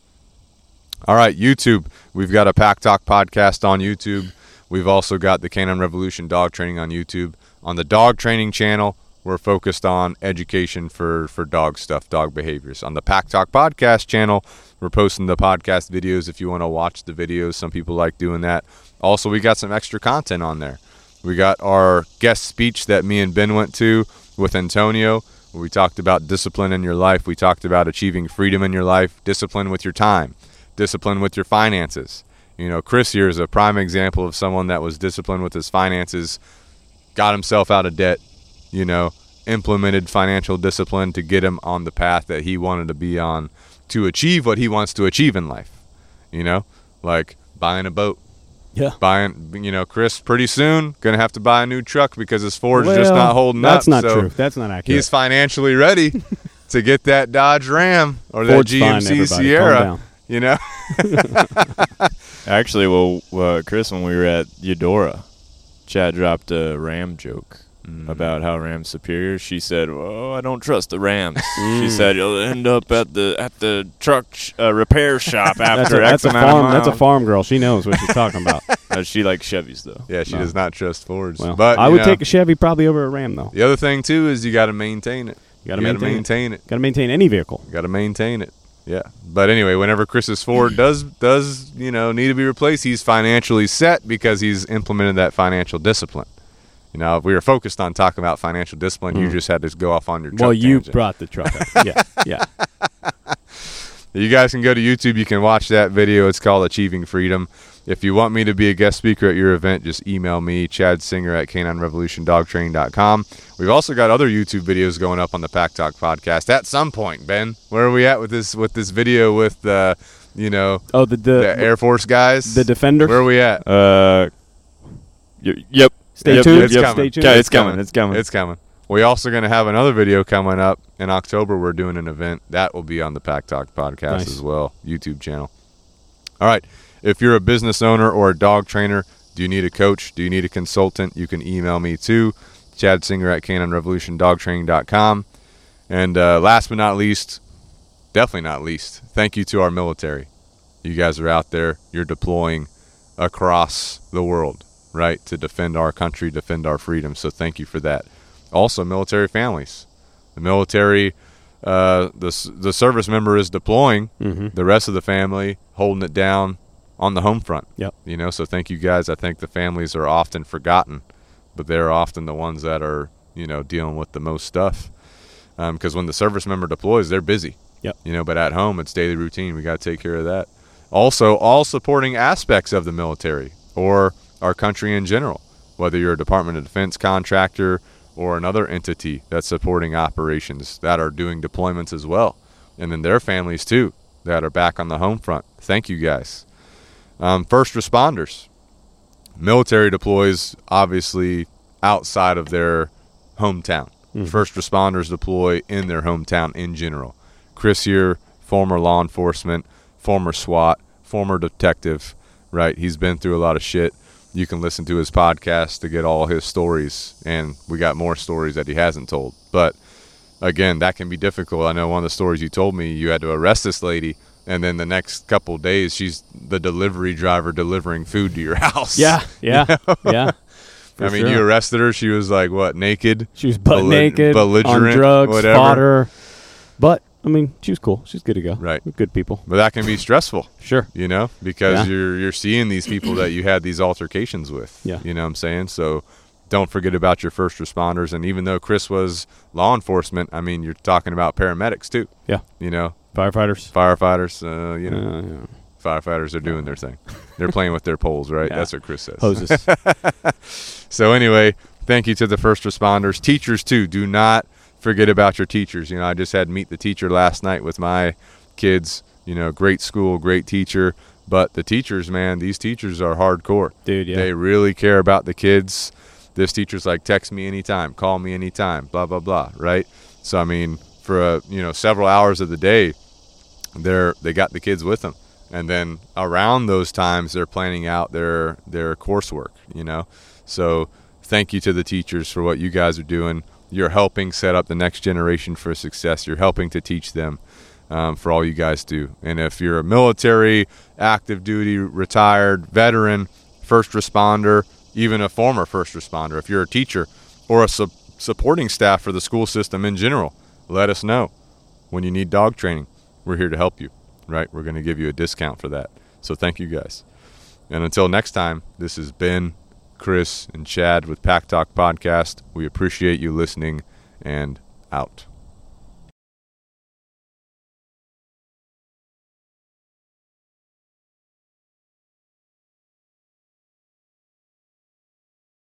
S1: All right, YouTube. We've got a Pack Talk podcast on YouTube. We've also got the Canine Revolution dog training on YouTube. On the dog training channel, we're focused on education for, for dog stuff, dog behaviors. On the Pack Talk podcast channel, we're posting the podcast videos if you want to watch the videos. Some people like doing that. Also, we got some extra content on there. We got our guest speech that me and Ben went to with Antonio. We talked about discipline in your life. We talked about achieving freedom in your life, discipline with your time, discipline with your finances. You know, Chris here is a prime example of someone that was disciplined with his finances, got himself out of debt, you know, implemented financial discipline to get him on the path that he wanted to be on to achieve what he wants to achieve in life. You know, like buying a boat,
S2: Yeah.
S1: buying, you know, Chris pretty soon going to have to buy a new truck because his Ford's just not holding
S2: That's
S1: up.
S2: That's not
S1: so
S2: true. That's not accurate.
S1: He's financially ready to get that Dodge Ram or that
S2: Ford's fine,
S1: GMC
S2: everybody.
S1: Sierra.
S2: Calm down.
S1: You know,
S3: Actually, well, uh, Chris, when we were at Eudora, Chad dropped a Ram joke
S1: Mm.
S3: about how Ram's superior. She said, "Oh, I don't trust the Rams."
S2: Mm.
S3: she said, "You'll end up at the at the truck sh- uh, repair shop
S2: That's
S3: after
S2: a,
S3: X
S2: that's a
S3: amount
S2: farm. That's a farm girl. She knows what she's talking about.
S3: Uh, she likes Chevys though.
S1: yeah, she
S2: No.
S1: does not trust Fords.
S2: Well,
S1: but
S2: I would
S1: know,
S2: take a Chevy probably over a Ram though.
S1: The other thing too is you got to maintain it.
S2: You got to maintain.
S1: maintain it.
S2: Got to maintain any vehicle.
S1: Got to maintain it. Yeah. But anyway, whenever Chris's Ford does does you know need to be replaced, he's financially set because he's implemented that financial discipline. You know, if we were focused on talking about financial discipline, you
S2: Mm.
S1: just had to go off on your truck
S2: Well, you
S1: tangent.
S2: brought the truck. up. yeah, yeah.
S1: You guys can go to YouTube. You can watch that video. It's called Achieving Freedom. If you want me to be a guest speaker at your event, just email me, Chad Singer at caninerevolutiondogtraining.com. We've also got other YouTube videos going up on the Pack Talk podcast at some point. Ben, where are we at with this with this video with the, you know,
S2: Oh, the the,
S1: the Air Force guys?
S2: the defender.
S1: Where are we at?
S3: Uh, y- yep.
S2: Stay
S3: Yep,
S2: tuned.
S3: yep,
S1: It's
S3: yep.
S1: coming.
S2: Stay tuned.
S3: Okay, it's coming. It's coming.
S1: It's coming. We also going to have another video coming up in October. We're doing an event that will be on the Pack Talk podcast
S2: Nice.
S1: as well, YouTube channel. All right. If you're a business owner or a dog trainer, do you need a coach? Do you need a consultant? You can email me too, Chad Singer at CanineRevolutionDogTraining.com. And uh, last but not least, definitely not least, thank you to our military. You guys are out there. You're deploying across the world, right, to defend our country, defend our freedom. So thank you for that. Also, military families. The military, uh, the the service member is deploying.
S2: Mhm.
S1: The rest of the family holding it down on the home front.
S2: Yep.
S1: You know, so thank you guys. I think the families are often forgotten, but they're often the ones that are you know dealing with the most stuff. Because when the service member deploys, they're busy.
S2: Yep.
S1: You know, but at home it's daily routine. We got to take care of that. Also, all supporting aspects of the military or our country in general, whether you're a Department of Defense contractor or another entity that's supporting operations that are doing deployments as well, and then their families too that are back on the home front. Thank you guys. Um, first responders, military deploys obviously outside of their hometown. First responders deploy in their hometown in general. Chris here, former law enforcement, former SWAT, former detective, right? He's been through a lot of shit. You can listen to his podcast to get all his stories, and we got more stories that he hasn't told. But again, that can be difficult. I know one of the stories you told me, you had to arrest this lady, and then the next couple days, she's the delivery driver delivering food to your house.
S2: Yeah, yeah, yeah.
S1: I mean,
S2: sure.
S1: you arrested her. She was like, what, naked?
S2: She was butt
S1: belli-
S2: naked, on
S1: belligerent,
S2: drugs,
S1: whatever.
S2: fodder. But I mean, she was cool. She's good to go.
S1: Right.
S2: We're good people.
S1: But that can be stressful,
S2: Sure.
S1: you know, because
S2: Yeah.
S1: you're you're seeing these people that you had these altercations with.
S2: Yeah.
S1: You know what I'm saying? So don't forget about your first responders. And even though Chris was law enforcement, I mean, you're talking about paramedics too.
S2: Yeah.
S1: You know,
S2: Firefighters.
S1: firefighters. Uh, you know,
S2: Uh, yeah.
S1: firefighters are doing their thing. They're playing with their poles, right?
S2: Yeah.
S1: That's what Chris says.
S2: Hoses.
S1: So anyway, thank you to the first responders, teachers too. Do not forget about your teachers. You know, I just had meet the teacher last night with my kids. You know, great school, great teacher. But the teachers, man, these teachers are hardcore.
S2: Dude, yeah.
S1: They really care about the kids. This teacher's like, text me anytime, call me anytime, blah blah blah. Right. So I mean, for uh, you know several hours of the day, they're they got the kids with them, and then around those times they're planning out their their coursework. You know, so thank you to the teachers for what you guys are doing. You're helping set up the next generation for success. You're helping to teach them um, for all you guys do. And if you're a military, active duty, retired, veteran, first responder, even a former first responder, if you're a teacher or a su- supporting staff for the school system in general, let us know when you need dog training. We're here to help you, right? We're going to give you a discount for that. So thank you guys. And until next time, this has Ben, Chris, and Chad with Pack Talk Podcast. We appreciate you listening and out.